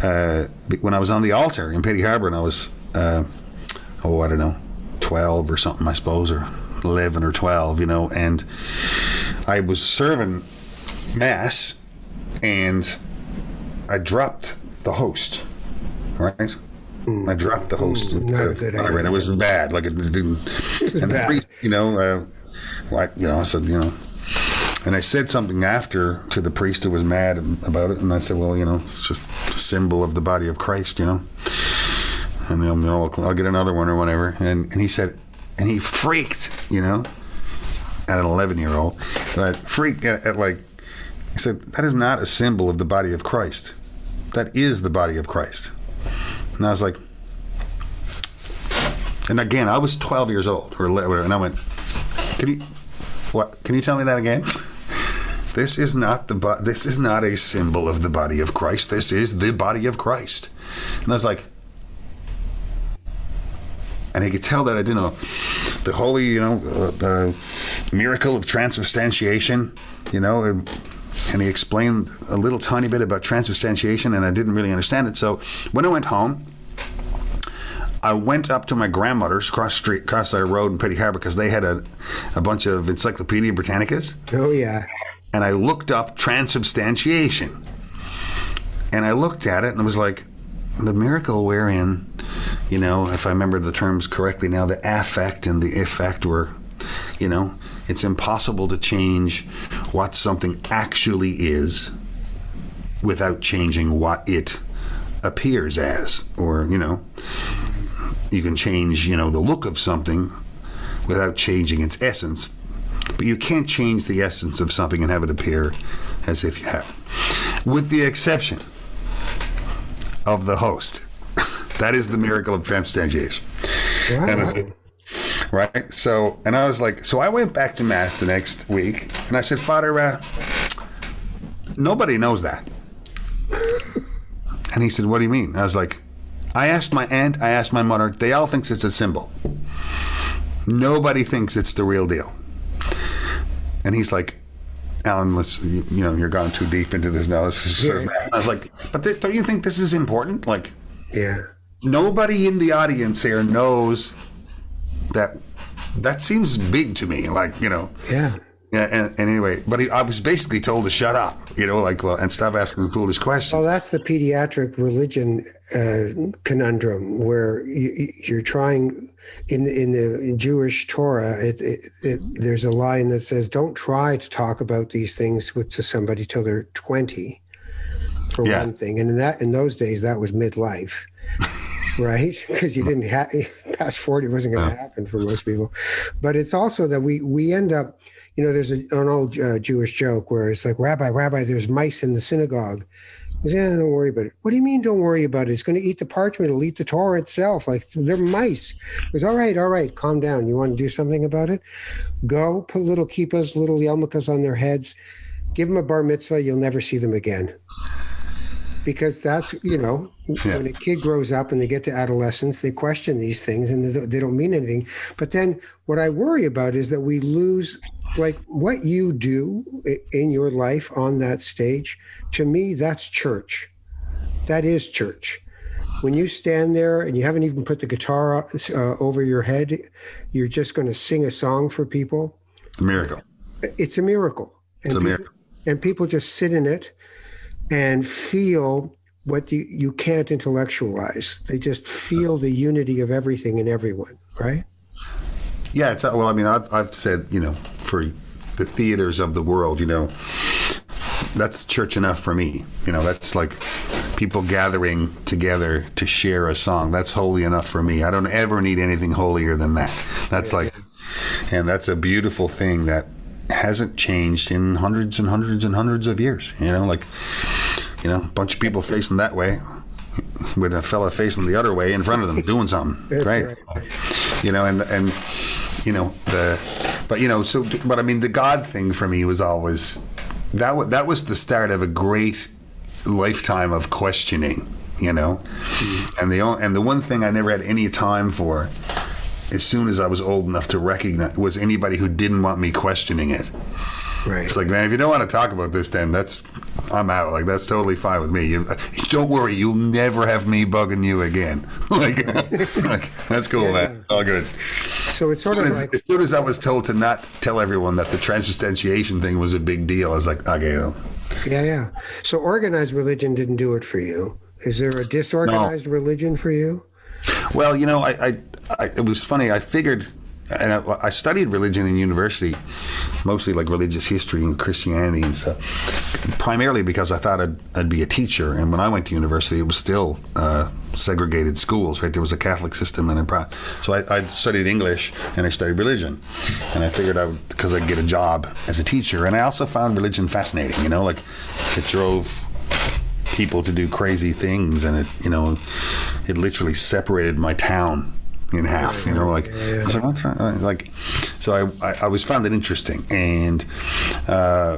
uh, when I was on the altar in Petty Harbour, and I was, uh, oh, I don't know, 12 or something, I suppose, or 11 or 12, you know, and I was serving Mass and I dropped the host, right? I dropped the host. Mm, not a good idea. It was bad. Like it didn't. and bad. the priest, you know, uh, like you know, I said, you know, and I said something after to the priest who was mad about it, and I said, well, you know, it's just a symbol of the body of Christ, you know. And you know, I'll, get another one or whatever. And and he said, and he freaked, you know, at an 11 year old, but freaked at, at like, he said, that is not a symbol of the body of Christ. That is the body of Christ. And I was like, and again, I was 12 years old or 11, and I went, can you, what, can you tell me that again? This is not the this is not a symbol of the body of Christ. This is the body of Christ. And I was like, and he could tell that I didn't know the holy, you know, uh, the miracle of transubstantiation, you know, and and he explained a little tiny bit about transubstantiation, and I didn't really understand it. So when I went home, I went up to my grandmother's cross street, cross the road in Petty Harbour because they had a, a bunch of Encyclopedia Britannicas, Oh yeah. and I looked up transubstantiation, and I looked at it and I was like, the miracle wherein, you know, if I remember the terms correctly now, the affect and the effect were, you know, it's impossible to change what something actually is without changing what it appears as, or you know, you can change, you know, the look of something without changing its essence, but you can't change the essence of something and have it appear as if you have, with the exception of the host. that is the miracle of transubstantiation. Wow. And right? So, and I was like, so I went back to mass the next week, and I said, Father, uh, nobody knows that. and he said, What do you mean? I was like, I asked my aunt, I asked my mother, they all thinks it's a symbol. Nobody thinks it's the real deal. And he's like, Alan, let's, you, you know, you're gone too deep into this now. This is sort of math." I was like, but th- don't you think this is important? Like, yeah. nobody in the audience here knows that that seems big to me like you know Yeah. Yeah and, and anyway but he, i was basically told to shut up you know like well and stop asking the foolish questions Well, that's the pediatric religion uh, conundrum, where you, you're trying in in the Jewish Torah. It, it, it, there's a line that says, "Don't try to talk about these things with to somebody till they're 20." For Yeah. one thing, and in that in those days, that was midlife, right? Because you didn't have past 40 wasn't going to happen for most people. But it's also that we we end up. You know, there's a, an old uh, Jewish joke where it's like, Rabbi, Rabbi, there's mice in the synagogue. He goes, yeah, don't worry about it. What do you mean, don't worry about it? It's going to eat the parchment. It'll eat the Torah itself. Like they're mice. He goes, all right, all right, calm down. You want to do something about it? Go put little kippas, little yarmulkes on their heads. Give them a bar mitzvah. You'll never see them again. Because that's you know Yeah. when a kid grows up and they get to adolescence, they question these things and they don't, mean anything. But then what I worry about is that we lose like what you do in your life on that stage. To me, that's church. That is church. When you stand there and you haven't even put the guitar uh, over your head, you're just going to sing a song for people. a miracle It's a miracle. And it's a people- miracle and people just sit in it and feel what you, you can't intellectualize. They just feel the unity of everything and everyone, right? yeah it's well i mean i've, I've said you know for the theaters of the world you know that's church enough for me. You know that's like people gathering together to share a song. That's holy enough for me. I don't ever need anything holier than that. That's like and that's a beautiful thing that hasn't changed in hundreds and hundreds and hundreds of years you know like you know a bunch of people facing that way with a fella facing the other way in front of them doing something right right. you know, and and you know the, but you know, so but I mean, the God thing for me was always that was that was the start of a great lifetime of questioning, you know, mm-hmm. and the and the one thing I never had any time for as soon as I was old enough to recognize was anybody who didn't want me questioning it. Right. It's like, man, if you don't want to talk about this, then that's I'm out. Like that's totally fine with me. You, don't worry, you'll never have me bugging you again. like, like, that's cool, yeah, man. All good. So it's sort as of as, like as soon as I was told to not tell everyone that the transubstantiation thing was a big deal, I was like, okay. Well. Yeah, yeah. So organized religion didn't do it for you. Is there a disorganized no. religion for you? Well, you know, I, I, I, it was funny. I figured, and I, I, studied religion in university, mostly like religious history and Christianity and stuff, primarily because I thought I'd, I'd be a teacher. And when I went to university, it was still uh, segregated schools, right? There was a Catholic system, and a, pro- so I, I studied English and I studied religion, and I figured I would because I'd get a job as a teacher. And I also found religion fascinating. You know, like it drove people to do crazy things, and it you know it literally separated my town in half. You know, like like so I, I, I was found it interesting, and uh,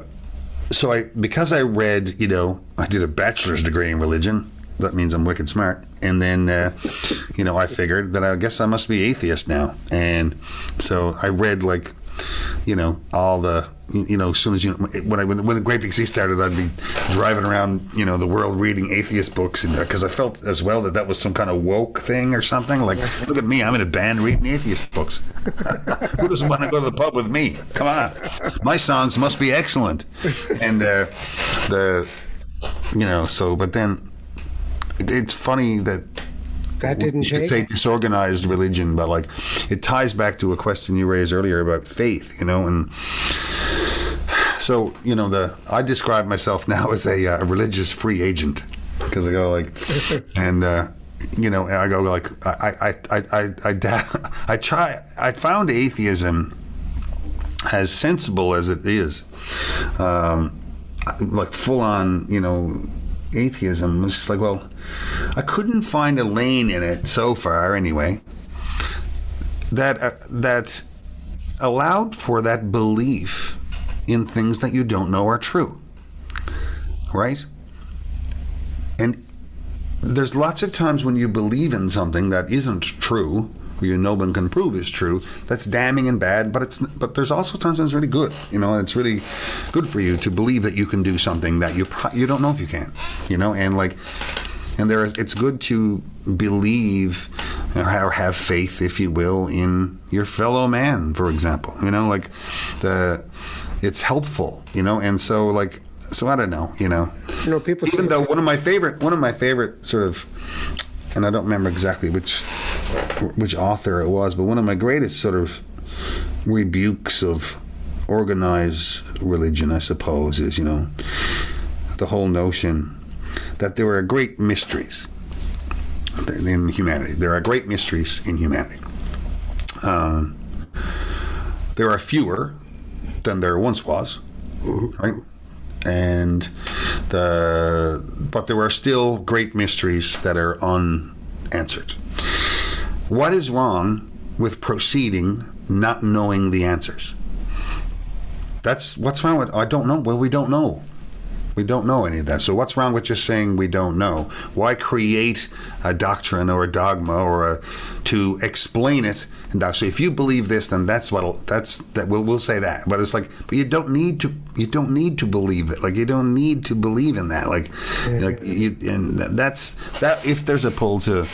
so I because I read you know I did a bachelor's degree in religion. That means I'm wicked smart. And then, uh, you know, I figured that I guess I must be atheist now. And so I read like, you know, all the you know, as soon as you when I when, when the Great Big Sea started, I'd be driving around, you know, the world reading atheist books, and because I felt as well that that was some kind of woke thing or something. Like, look at me, I'm in a band reading atheist books. Who doesn't want to go to the pub with me? Come on, my songs must be excellent. And uh, the, you know, so but then it, it's funny that that didn't you take. say disorganized religion, but like it ties back to a question you raised earlier about faith, you know, and so you know the I describe myself now as a, uh, religious free agent because I go like, and uh, you know I go like I I I I I, I try I found atheism as sensible as it is, um, like full on you know atheism It's just like, well, I couldn't find a lane in it so far, anyway, that uh, that allowed for that belief in things that you don't know are true, right? And there's lots of times when you believe in something that isn't true who you know one can prove is true, that's damning and bad. But it's but there's also times when it's really good. You know, it's really good for you to believe that you can do something that you you don't know if you can. You know, and like and there is, it's good to believe or have faith, if you will, in your fellow man. For example, you know, like the it's helpful. You know, and so like so I don't know. You know, you know, people. Even though one of my favorite one of my favorite sort of and I don't remember exactly which which author it was, but one of my greatest sort of rebukes of organized religion, I suppose, is you know the whole notion that there are great mysteries in humanity. There are great mysteries in humanity. Um, there are fewer than there once was, right? and the but there are still great mysteries that are unanswered. What is wrong with proceeding not knowing the answers? That's what's wrong with I don't know. Well, we don't know. We don't know any of that. So what's wrong with just saying we don't know? Why create a doctrine or a dogma or a, to explain it? And so if you believe this, then that's what that's that we'll we'll say that. But it's like, but you don't need to you don't need to believe it. Like you don't need to believe in that. Like like you and that's that if there's a pull to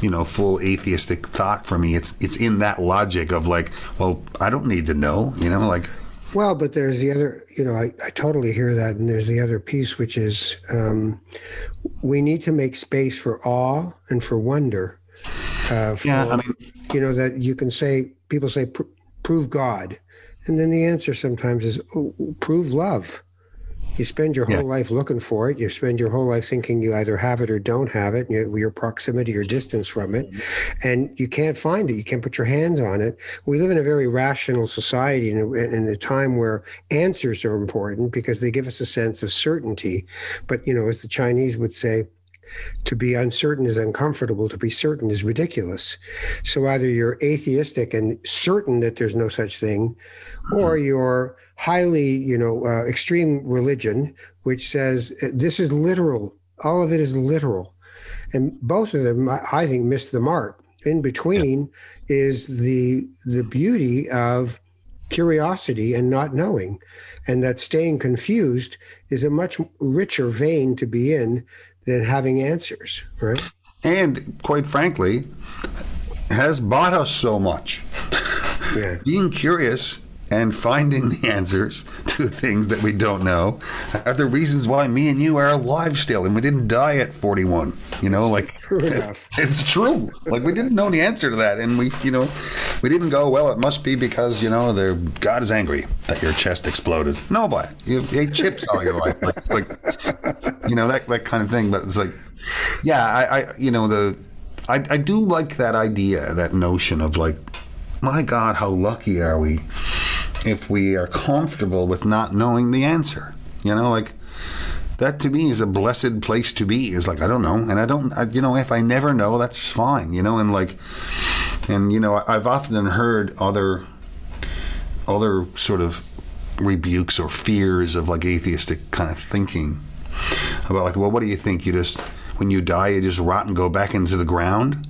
you know full atheistic thought for me it's it's in that logic of like well i don't need to know you know like well, but there's the other, you know, I, I totally hear that. And there's the other piece, which is um, we need to make space for awe and for wonder. Uh, for, yeah, I mean, you know, that you can say, people say, prove God. And then the answer sometimes is, oh, prove love. You spend your whole yeah. life looking for it. You spend your whole life thinking you either have it or don't have it, you, your proximity or distance from it, and you can't find it. You can't put your hands on it. We live in a very rational society in a, in a time where answers are important because they give us a sense of certainty. But, you know, as the Chinese would say, To be uncertain is uncomfortable. To be certain is ridiculous. So either you're atheistic and certain that there's no such thing, or you're highly, you know, uh, extreme religion, which says uh, this is literal. All of it is literal. And both of them, I think, missed the mark. In between is the the beauty of curiosity and not knowing, and that staying confused is a much richer vein to be in than having answers, right? And quite frankly, has bought us so much. Yeah. Being curious and finding the answers to things that we don't know are the reasons why me and you are alive still and we didn't die at 41 you know like True enough. it's true like we didn't know the answer to that and we you know we didn't go well it must be because you know the god is angry that your chest exploded no but you ate chips all your life like, like you know that that kind of thing but it's like yeah i, I you know the I, I do like that idea that notion of like my god how lucky are we if we are comfortable with not knowing the answer. You know, like that to me is a blessed place to be. Is like I don't know, and I don't, I, you know, if I never know, that's fine. You know, and like, and you know, I've often heard other, other sort of rebukes or fears of like atheistic kind of thinking about like, well, what do you think? You just when you die, you just rot and go back into the ground.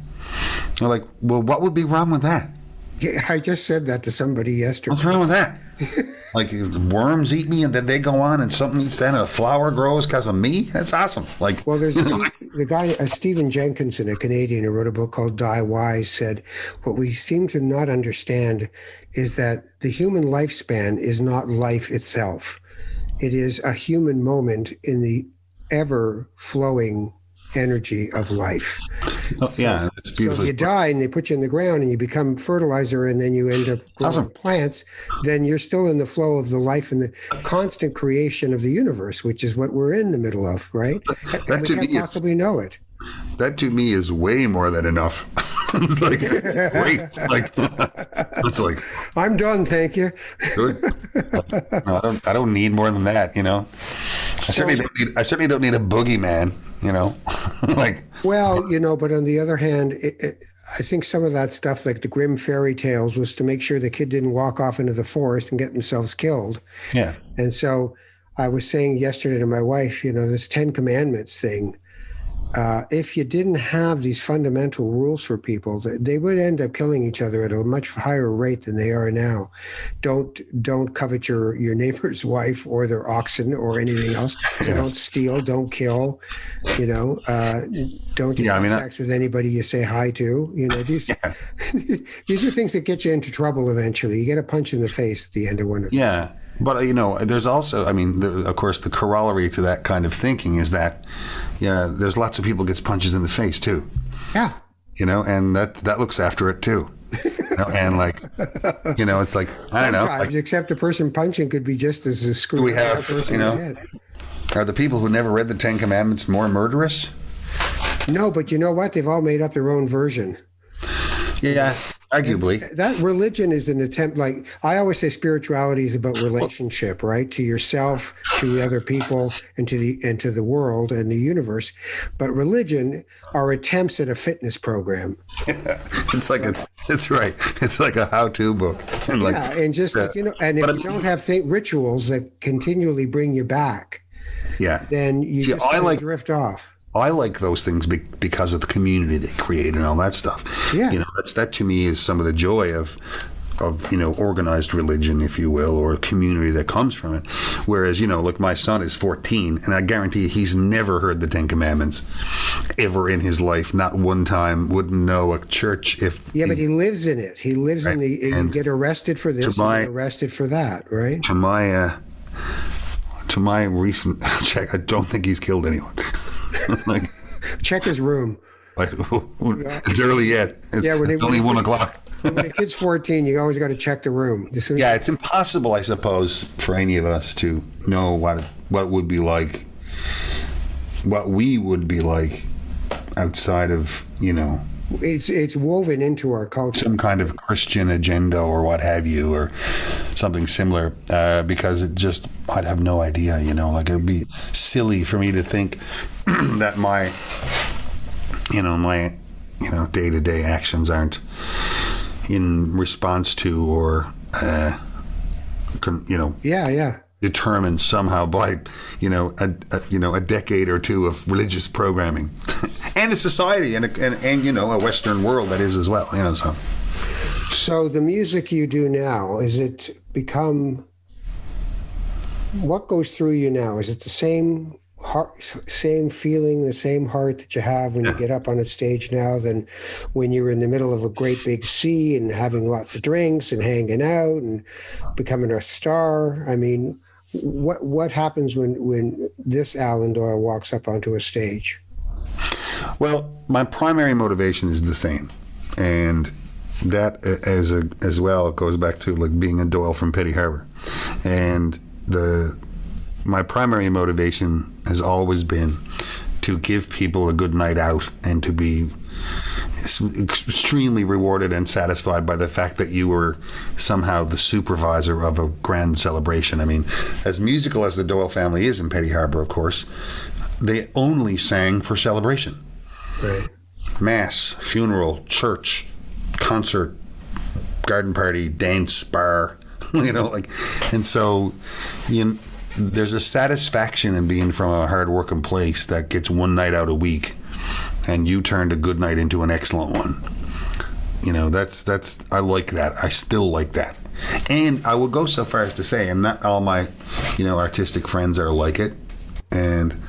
You're like, well, what would be wrong with that? Yeah, I just said that to somebody yesterday. What's wrong with that? like if worms eat me and then they go on and something eats that and a flower grows because of me? That's awesome. Like, Well, there's the, the guy, uh, Stephen Jenkinson, a Canadian who wrote a book called Die Wise, said, What we seem to not understand is that the human lifespan is not life itself. It is a human moment in the ever flowing energy of life. oh, yeah, it's beautiful. So you die and they put you in the ground and you become fertilizer and then you end up growing Awesome. plants, then you're still in the flow of the life and the constant creation of the universe, which is what we're in the middle of, right? and we can't possibly know it. That to me is way more than enough. it's like great. Like it's like I'm done, thank you. good. I don't. I don't need more than that. You know. I certainly don't need. I certainly don't need a boogeyman. You know, like Well, you know, but on the other hand, it, it, I think some of that stuff, like the Grimm fairy tales, was to make sure the kid didn't walk off into the forest and get themselves killed. yeah. And so I was saying yesterday to my wife, you know, this Ten Commandments thing. Uh, if you didn't have these fundamental rules for people, they would end up killing each other at a much higher rate than they are now. Don't don't covet your your neighbor's wife or their oxen or anything else. Don't steal. Don't kill. You know. Uh, don't Yeah, I have mean, I- sex with anybody you say hi to. You know these these are things that get you into trouble eventually. You get a punch in the face at the end of one of Yeah, but you know, there's also, I mean, there, of course, the corollary to that kind of thinking is that, yeah, there's lots of people gets punches in the face too. yeah. You know, and that that looks after it too. You know, and like, you know, it's like I don't know. Like, except a person punching could be just as a screw. We have, person you know. in the head. are the people who never read the Ten Commandments more murderous? No, but you know what? They've all made up their own version. Yeah, arguably. That religion is an attempt. Like I always say, spirituality is about relationship, right? To yourself, to the other people, and to the and to the world and the universe. But religion are attempts at a fitness program. It's like a, it's right. It's like a how-to book, and like, Yeah, and just like you know, and if But I you mean- don't have th- rituals that continually bring you back, yeah. then you See, just I like- drift off. I like those things be- because of the community they create and all that stuff. Yeah. you know, that's that to me is some of the joy of of you know organized religion, if you will, or a community that comes from it. Whereas you know, look, my son is 14, and I guarantee he's never heard the Ten Commandments ever in his life, not one time. Wouldn't know a church if Yeah, but he lives in it. He lives in the. You And get arrested for this, my- you get arrested for that, right? to my uh, to my recent check, I don't think he's killed anyone. like. Check his room. Like, it's early yet. It's, Yeah, when it's it- only when one o'clock. When the kid's 14, you always got to check the room. As soon as- Yeah, it's impossible, I suppose, for any of us to know what what would be like, what we would be like outside of you know It's it's woven into our culture. some kind of Christian agenda or what have you, or something similar. Uh, because it just I'd have no idea. You know, like it'd be silly for me to think that my, you know, my, you know, day to day actions aren't in response to or, uh, con, you know, Yeah, yeah. Determined somehow by you know a, a you know a decade or two of religious programming and a society and, a, and and you know a western world that is as well you know so So the music you do now, is it become what goes through you now? Is it the same heart, same feeling, the same heart that you have when you get up on a stage now than when you're in the middle of a great big sea and having lots of drinks and hanging out and becoming a star? I mean, what what happens when when this Alan Doyle walks up onto a stage? well my primary motivation is the same and that as a, as well goes back to like being a Doyle from Petty Harbour and the my primary motivation has always been to give people a good night out and to be extremely rewarded and satisfied by the fact that you were somehow the supervisor of a grand celebration. I mean, as musical as the Doyle family is in Petty Harbour, of course, they only sang for celebration Right. mass, funeral, church, concert, garden party, dance, bar, you know, like, and so, you know, there's a satisfaction in being from a hard-working place that gets one night out a week, and you turned a good night into an excellent one. You know, that's that's I like that. I still like that, and I would go so far as to say, and not all my, you know, artistic friends are like it, and,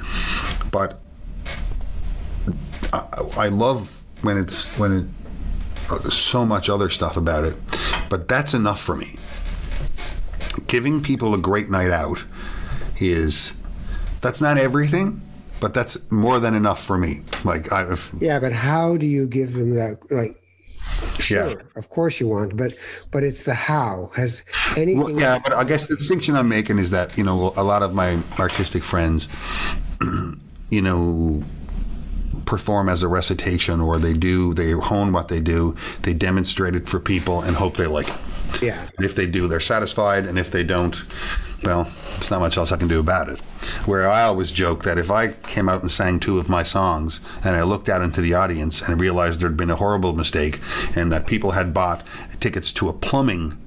but I love when it's when it so much other stuff about it, but that's enough for me. Giving people a great night out is that's not everything, but that's more than enough for me. Like I, if, Yeah, but how do you give them that? Like, Yeah. sure, of course you want, but but it's the how. Has anything? Well, yeah, but I guess the distinction I'm making is that you know a lot of my artistic friends, you know, perform as a recitation, or they do they hone what they do, they demonstrate it for people and hope they like it. Yeah. And if they do, they're satisfied, and if they don't, well, it's not much else I can do about it. Where I always joke that if I came out and sang two of my songs, and I looked out into the audience and realized there'd been a horrible mistake, and that people had bought tickets to a plumbing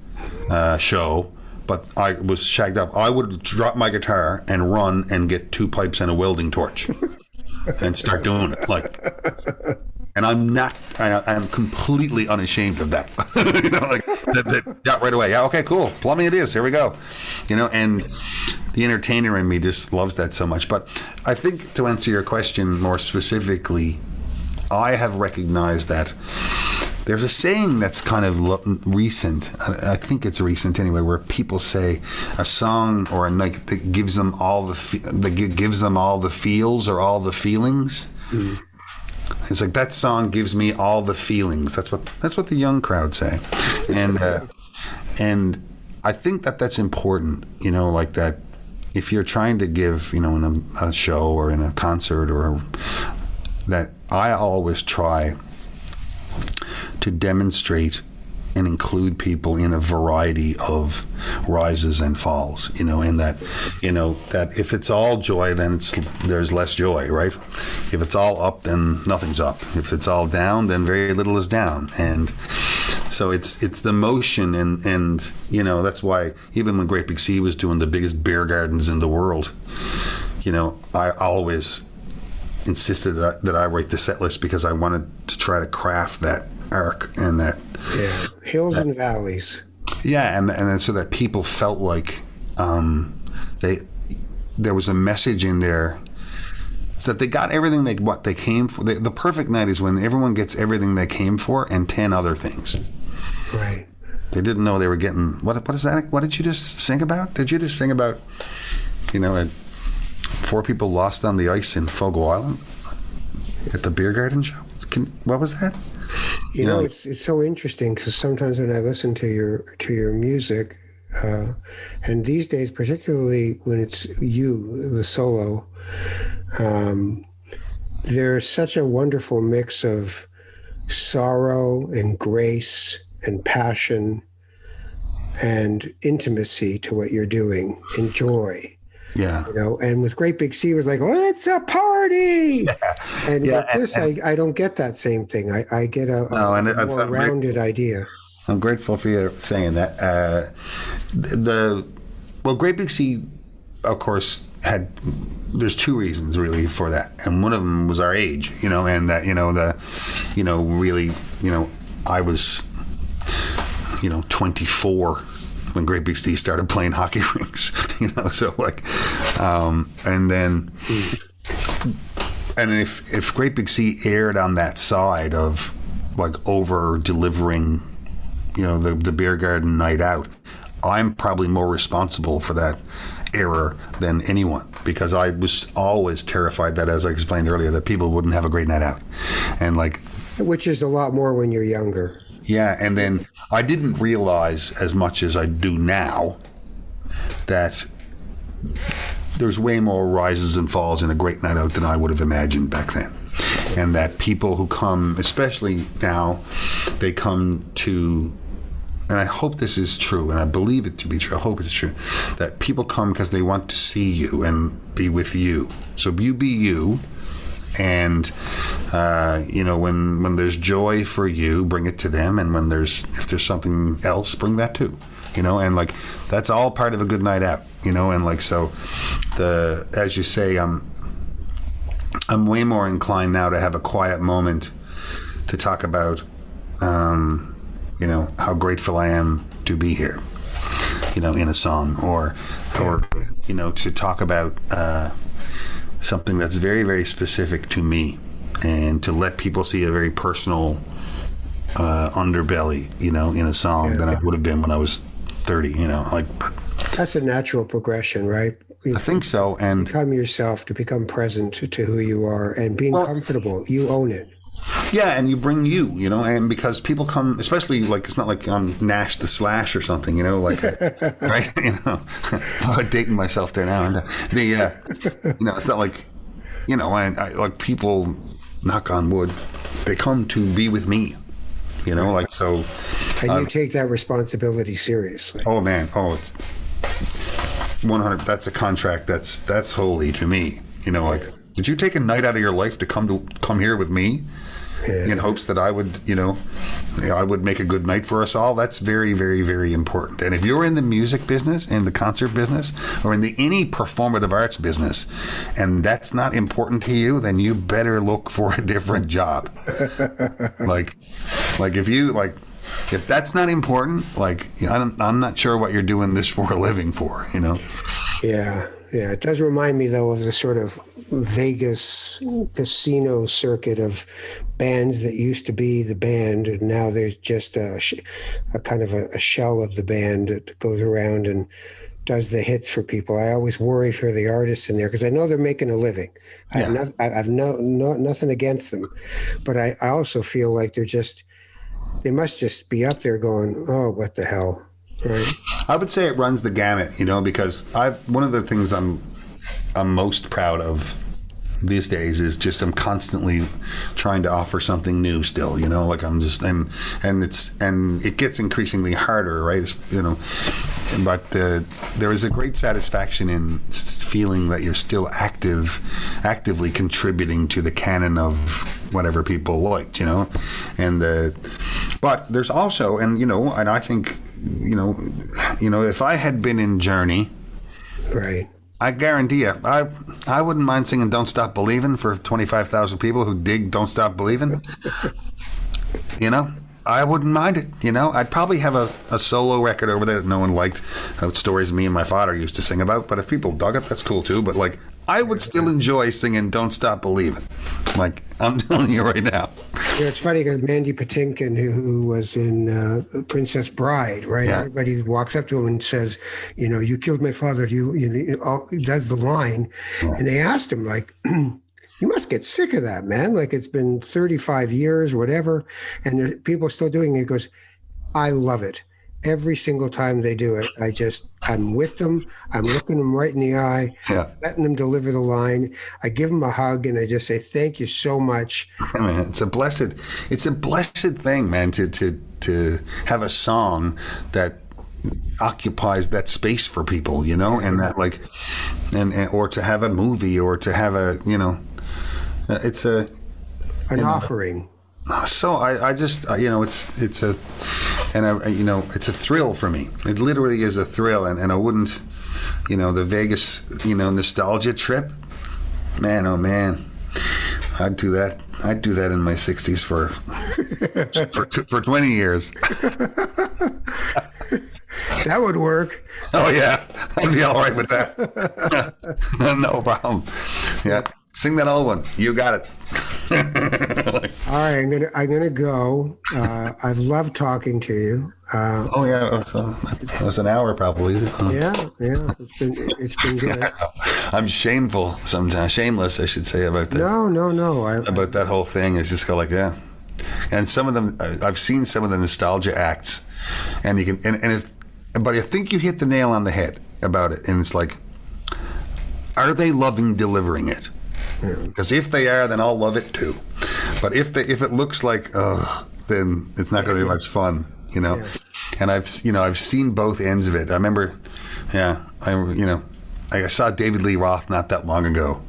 uh, show, but I was shagged up, I would drop my guitar and run and get two pipes and a welding torch, and start doing it like. And I'm not. I, I'm completely unashamed of that. you know, like that, that, yeah, right away. Yeah, okay, cool. Plumbing it is. Here we go. You know, and the entertainer in me just loves that so much. But I think to answer your question more specifically, I have recognized that there's a saying that's kind of recent. I think it's recent anyway, where people say a song or a night that gives them all the that gives them all the feels or all the feelings. Mm-hmm. It's like that song gives me all the feelings. That's what that's what the young crowd say, and uh, and I think that that's important. You know, like that. If you're trying to give, you know, in a, a show or in a concert or that, I always try to demonstrate and include people in a variety of rises and falls you know and that you know that if it's all joy then it's there's less joy right? If it's all up then nothing's up. If it's all down then very little is down. And so it's it's the motion and and you know that's why even when Great Big Sea was doing the biggest beer gardens in the world you know I always insisted that I, that I write the set list because I wanted to try to craft that arc and that Yeah. Hills and valleys. yeah and and then so that people felt like um, they there was a message in there so that they got everything they what they came for the, the perfect night is when everyone gets everything they came for and 10 other things Right. they didn't know they were getting what what is that what did you just sing about did you just sing about you know, a, four people lost on the ice in Fogo Island at the beer garden show. Can, what was that? You know, Yeah. it's it's so interesting because sometimes when I listen to your to your music, uh, and these days, particularly when it's you, the solo, um, there's such a wonderful mix of sorrow and grace and passion and intimacy to what you're doing and joy Yeah. you know and with great big sea it was like let's a party. Yeah. And Yeah, with and- this, and- I, I don't get that same thing. I, I get a, No, a more rounded idea. I'm grateful for you saying that. Uh, the, the well, Great Big Sea, of course, had. There's two reasons really for that, and one of them was our age, you know, and that you know the, you know, really, you know, I was, you know, 24 when Great Big Sea started playing hockey rinks, you know, so like, um, and then and if if Great Big Sea aired on that side of like over delivering, you know, the the beer garden night out, I'm probably more responsible for that error than anyone because I was always terrified that, as I explained earlier, that people wouldn't have a great night out, and like Which is a lot more when you're younger. Yeah, and then I didn't realize as much as I do now that there's way more rises and falls in a great night out than I would have imagined back then. And that people who come, especially now, they come to, and I hope this is true, and I believe it to be true, I hope it's true, that people come because they want to see you and be with you. So you be you, and uh, you know when when there's joy for you bring it to them. And when there's if there's something else bring that too you know? And like that's all part of a good night out you know? And like so the as you say i'm i'm way more inclined now to have a quiet moment to talk about um, you know how grateful i am to be here you know in a song or or you know to talk about uh, something that's very, very specific to me, and to let people see a very personal uh, underbelly, you know, in a song than I would have been when I was thirty. You know, like That's a natural progression, right? You I think so. And become yourself to become present to, to who you are and being comfortable. You own it. Yeah, and you bring you, you know, and because people come, especially like it's not like I'm Nash the Slash or something, you know, like right, you know, I'm dating myself there now. And the, uh, you know, it's not like, you know, I, I like people, knock on wood, they come to be with me, you know, like so. And you take that responsibility seriously. Oh man, oh, it's 100. That's a contract. That's that's holy to me. You know, like, did you take a night out of your life to come to come here with me? In hopes that I would, you know, I would make a good night for us all. That's very, very, very important. And if you're in the music business, in the concert business, or in the any performative arts business, and that's not important to you, then you better look for a different job. like, like if you like. If that's not important, like I'm, I'm not sure what you're doing this for a living for, you know. Yeah, yeah. It does remind me though of the sort of Vegas casino circuit of bands that used to be the band, and now there's just a, a kind of a, a shell of the band that goes around and does the hits for people. I always worry for the artists in there because I know they're making a living. I have, no, I have no, no nothing against them, but I, I also feel like they're just they must just be up there going, "Oh, what the hell." I would say it runs the gamut, you know, because I one of the things I'm I'm most proud of these days is just I'm constantly trying to offer something new still, you know, like I'm just and and it's and it gets increasingly harder, right? It's, you know, but the, there is a great satisfaction in feeling that you're still active, actively contributing to the canon of whatever people liked, you know, and the but there's also and you know and I think you know you know if I had been in Journey. Right. I guarantee you, I I wouldn't mind singing "Don't Stop Believing" for twenty five thousand people who dig "Don't Stop Believing." you know, I wouldn't mind it. You know, I'd probably have a, a solo record over there that no one liked. Uh, stories me and my father used to sing about. But if people dug it, that's cool too. But like, I would still enjoy singing "Don't Stop Believing." Like I'm telling you right now. You know, it's funny because Mandy Patinkin, who, who was in uh, Princess Bride, right? Yeah. Everybody walks up to him and says, "You know, you killed my father." You, you, you all, he does the line, and they asked him like. You must get sick of that, man. Like it's been 35 years, whatever, and people are still doing it. He goes, I love it. Every single time they do it, I just, I'm with them. I'm looking them right in the eye, Yeah. letting them deliver the line. I give them a hug and I just say, thank you so much. I mean, it's a blessed, it's a blessed thing, man, to to to have a song that occupies that space for people, you know, and that like, and, and or to have a movie or to have a, you know, it's a An You know, offering. So I, I just uh, you know it's it's a and I you know it's a thrill for me. It literally is a thrill, and, and I wouldn't you know the Vegas you know nostalgia trip. Man, oh man, I'd do that. I'd do that in my sixties for for for twenty years. That would work. Oh yeah, I'd be all right with that. no problem. Yeah, sing that old one. You got it. All right, I'm gonna I'm gonna go. Uh, I've loved talking to you. Uh, Oh yeah, so it was an hour probably. yeah, yeah, it's been it's been good. I'm shameful sometimes, shameless, I should say, about that. No, no, no. I, About that whole thing. It's just go like, yeah. And some of them, I've seen some of the nostalgia acts, and you can, and, and if, but I think you hit the nail on the head about it, and it's like, are they loving delivering it? Because if they are, then I'll love it too. But if they, if it looks like, uh, then it's not going to be much fun, you know. And I've, you know, I've seen both ends of it. I remember, yeah, I, you know, I saw David Lee Roth not that long ago,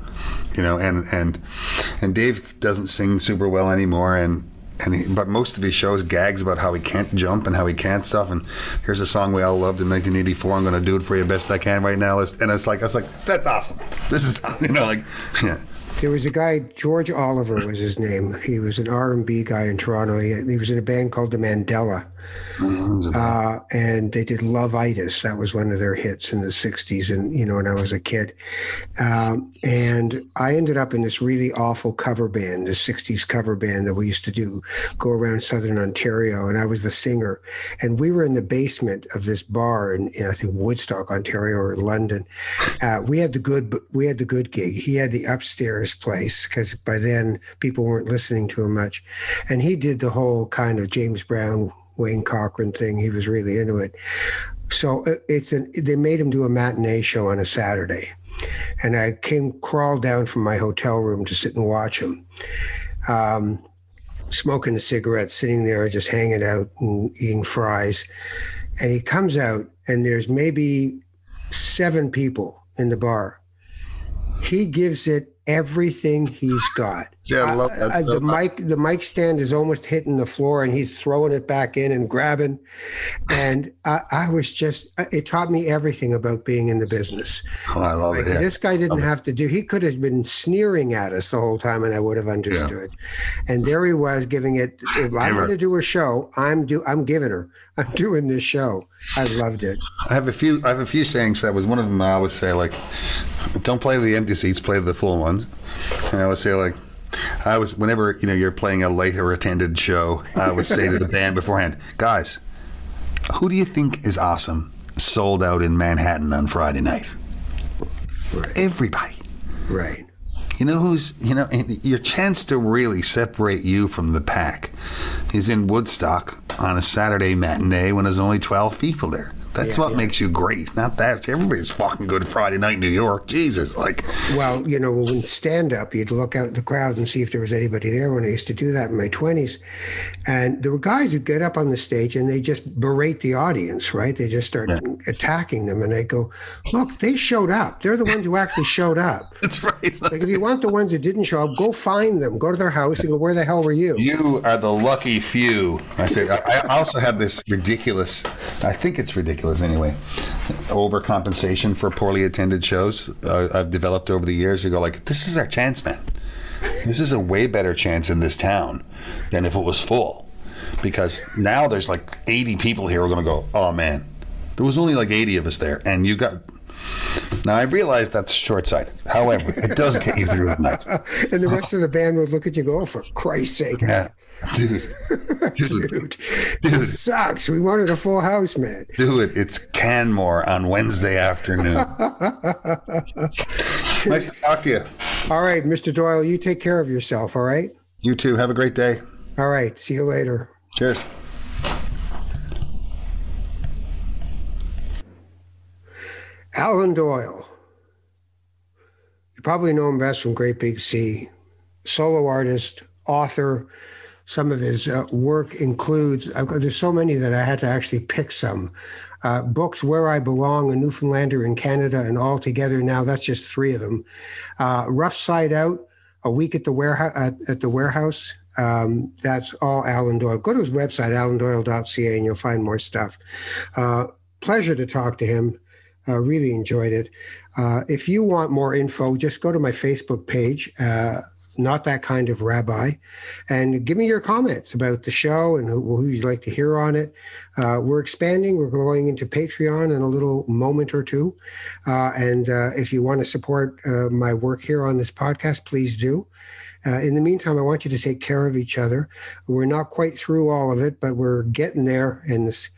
you know, and and and Dave doesn't sing super well anymore, and. And he, but most of his shows gags about how he can't jump and how he can't stuff. And here's a song we all loved in 1984. I'm going to do it for you best I can right now. And it's like I was like, that's awesome. This is you know like yeah. There was a guy, George Oliver was his name. He was an R&B guy in Toronto. He, he was in a band called the Mandala, uh, and they did Love Itis. That was one of their hits in the '60s, and you know, when I was a kid. Um, and I ended up in this really awful cover band, the '60s cover band that we used to do, go around Southern Ontario, and I was the singer. And we were in the basement of this bar in, in I think Woodstock, Ontario, or London. Uh, we had the good, we had the good gig. He had the upstairs place because by then people weren't listening to him much, and he did the whole kind of James Brown, Wayne Cochran thing. He was really into it. So uh, it's an. They made him do a matinee show on a Saturday, and I came crawled down from my hotel room to sit and watch him. Um, smoking a cigarette, sitting there just hanging out and eating fries. And he comes out, and there's maybe seven people in the bar. He gives it everything he's got. Yeah, I love that Uh, the mic, the mic stand is almost hitting the floor, and he's throwing it back in and grabbing. And I, I was just, it taught me everything about being in the business. Oh, I love Like, it. Yeah. This guy didn't have to do. He could have been sneering at us the whole time, and I would have understood. And there he was giving it. If I'm going to do a show. I'm do. I'm giving her. I'm doing this show. I loved it. I have a few. I have a few sayings for that. Was one of them I always say like, "Don't play the empty seats, play the full ones." And I would say like, I was whenever you know you're playing a later attended show, I would say to the band beforehand, guys, who do you think is awesome? Sold out in Manhattan on Friday night. Right. Everybody. Right. You know who's you know and your chance to really separate you from the pack is in Woodstock on a Saturday matinee when there's only twelve people there. That's Yeah, what yeah. makes you great. Not that everybody's fucking good Friday night in New York. Jesus, like Well, you know, when stand up, you'd look out the crowd and see if there was anybody there. When I used to do that in my twenties, and there were guys who get up on the stage and they just berate the audience. Right? They just start attacking them, and they go, "Look, they showed up. They're the ones who actually showed up." that's right. Like if you want the ones who didn't show up, go find them. Go to their house and go, "Where the hell were you?" you are the lucky few. I said. I, I also have this ridiculous. I think it's ridiculous anyway. Overcompensation for poorly attended shows. Uh, I've developed over the years. You go like, this is our chance, man. This is a way better chance in this town than if it was full. Because now there's like 80 people here who are going to go, oh man, there was only like 80 of us there. And you got. Now I realize that's short sighted. However, it does get you through the night. And the rest of the band would look at you, and go, oh, "For Christ's sake, Yeah. Dude. Dude. dude, Dude. this sucks. We wanted a full house, man." Do it. It's Canmore on Wednesday afternoon. nice to talk to you. All right, Mr. Doyle, you take care of yourself. All right. You too. Have a great day. All right. See you later. Cheers. Alan Doyle. You probably know him best from Great Big Sea. Solo artist, author. Some of his uh, work includes, I've got, there's so many that I had to actually pick some. Uh, books Where I Belong, A Newfoundlander in Canada, and All Together Now, that's just three of them. Uh, Rough Side Out, A Week at the Warehouse. At, at the warehouse. Um, that's all Alan Doyle. Go to his website, alandoyle.ca, and you'll find more stuff. Uh, pleasure to talk to him. Uh, really enjoyed it. Uh, if you want more info, just go to my Facebook page, uh, Not That Kind of Rabbi, and give me your comments about the show and who, who you'd like to hear on it. Uh, we're expanding. We're going into Patreon in a little moment or two. Uh, and uh, if you want to support my work here on this podcast, please do. Uh, in the meantime, I want you to take care of each other. We're not quite through all of it, but we're getting there. And this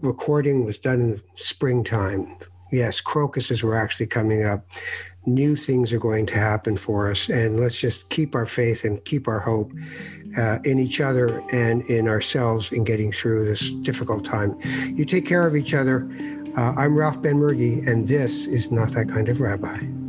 recording was done in springtime. Yes, crocuses were actually coming up. New things are going to happen for us. And let's just keep our faith and keep our hope uh, in each other and in ourselves in getting through this difficult time. You take care of each other. Uh, I'm Ralph Benmergui, and this is Not That Kind of Rabbi.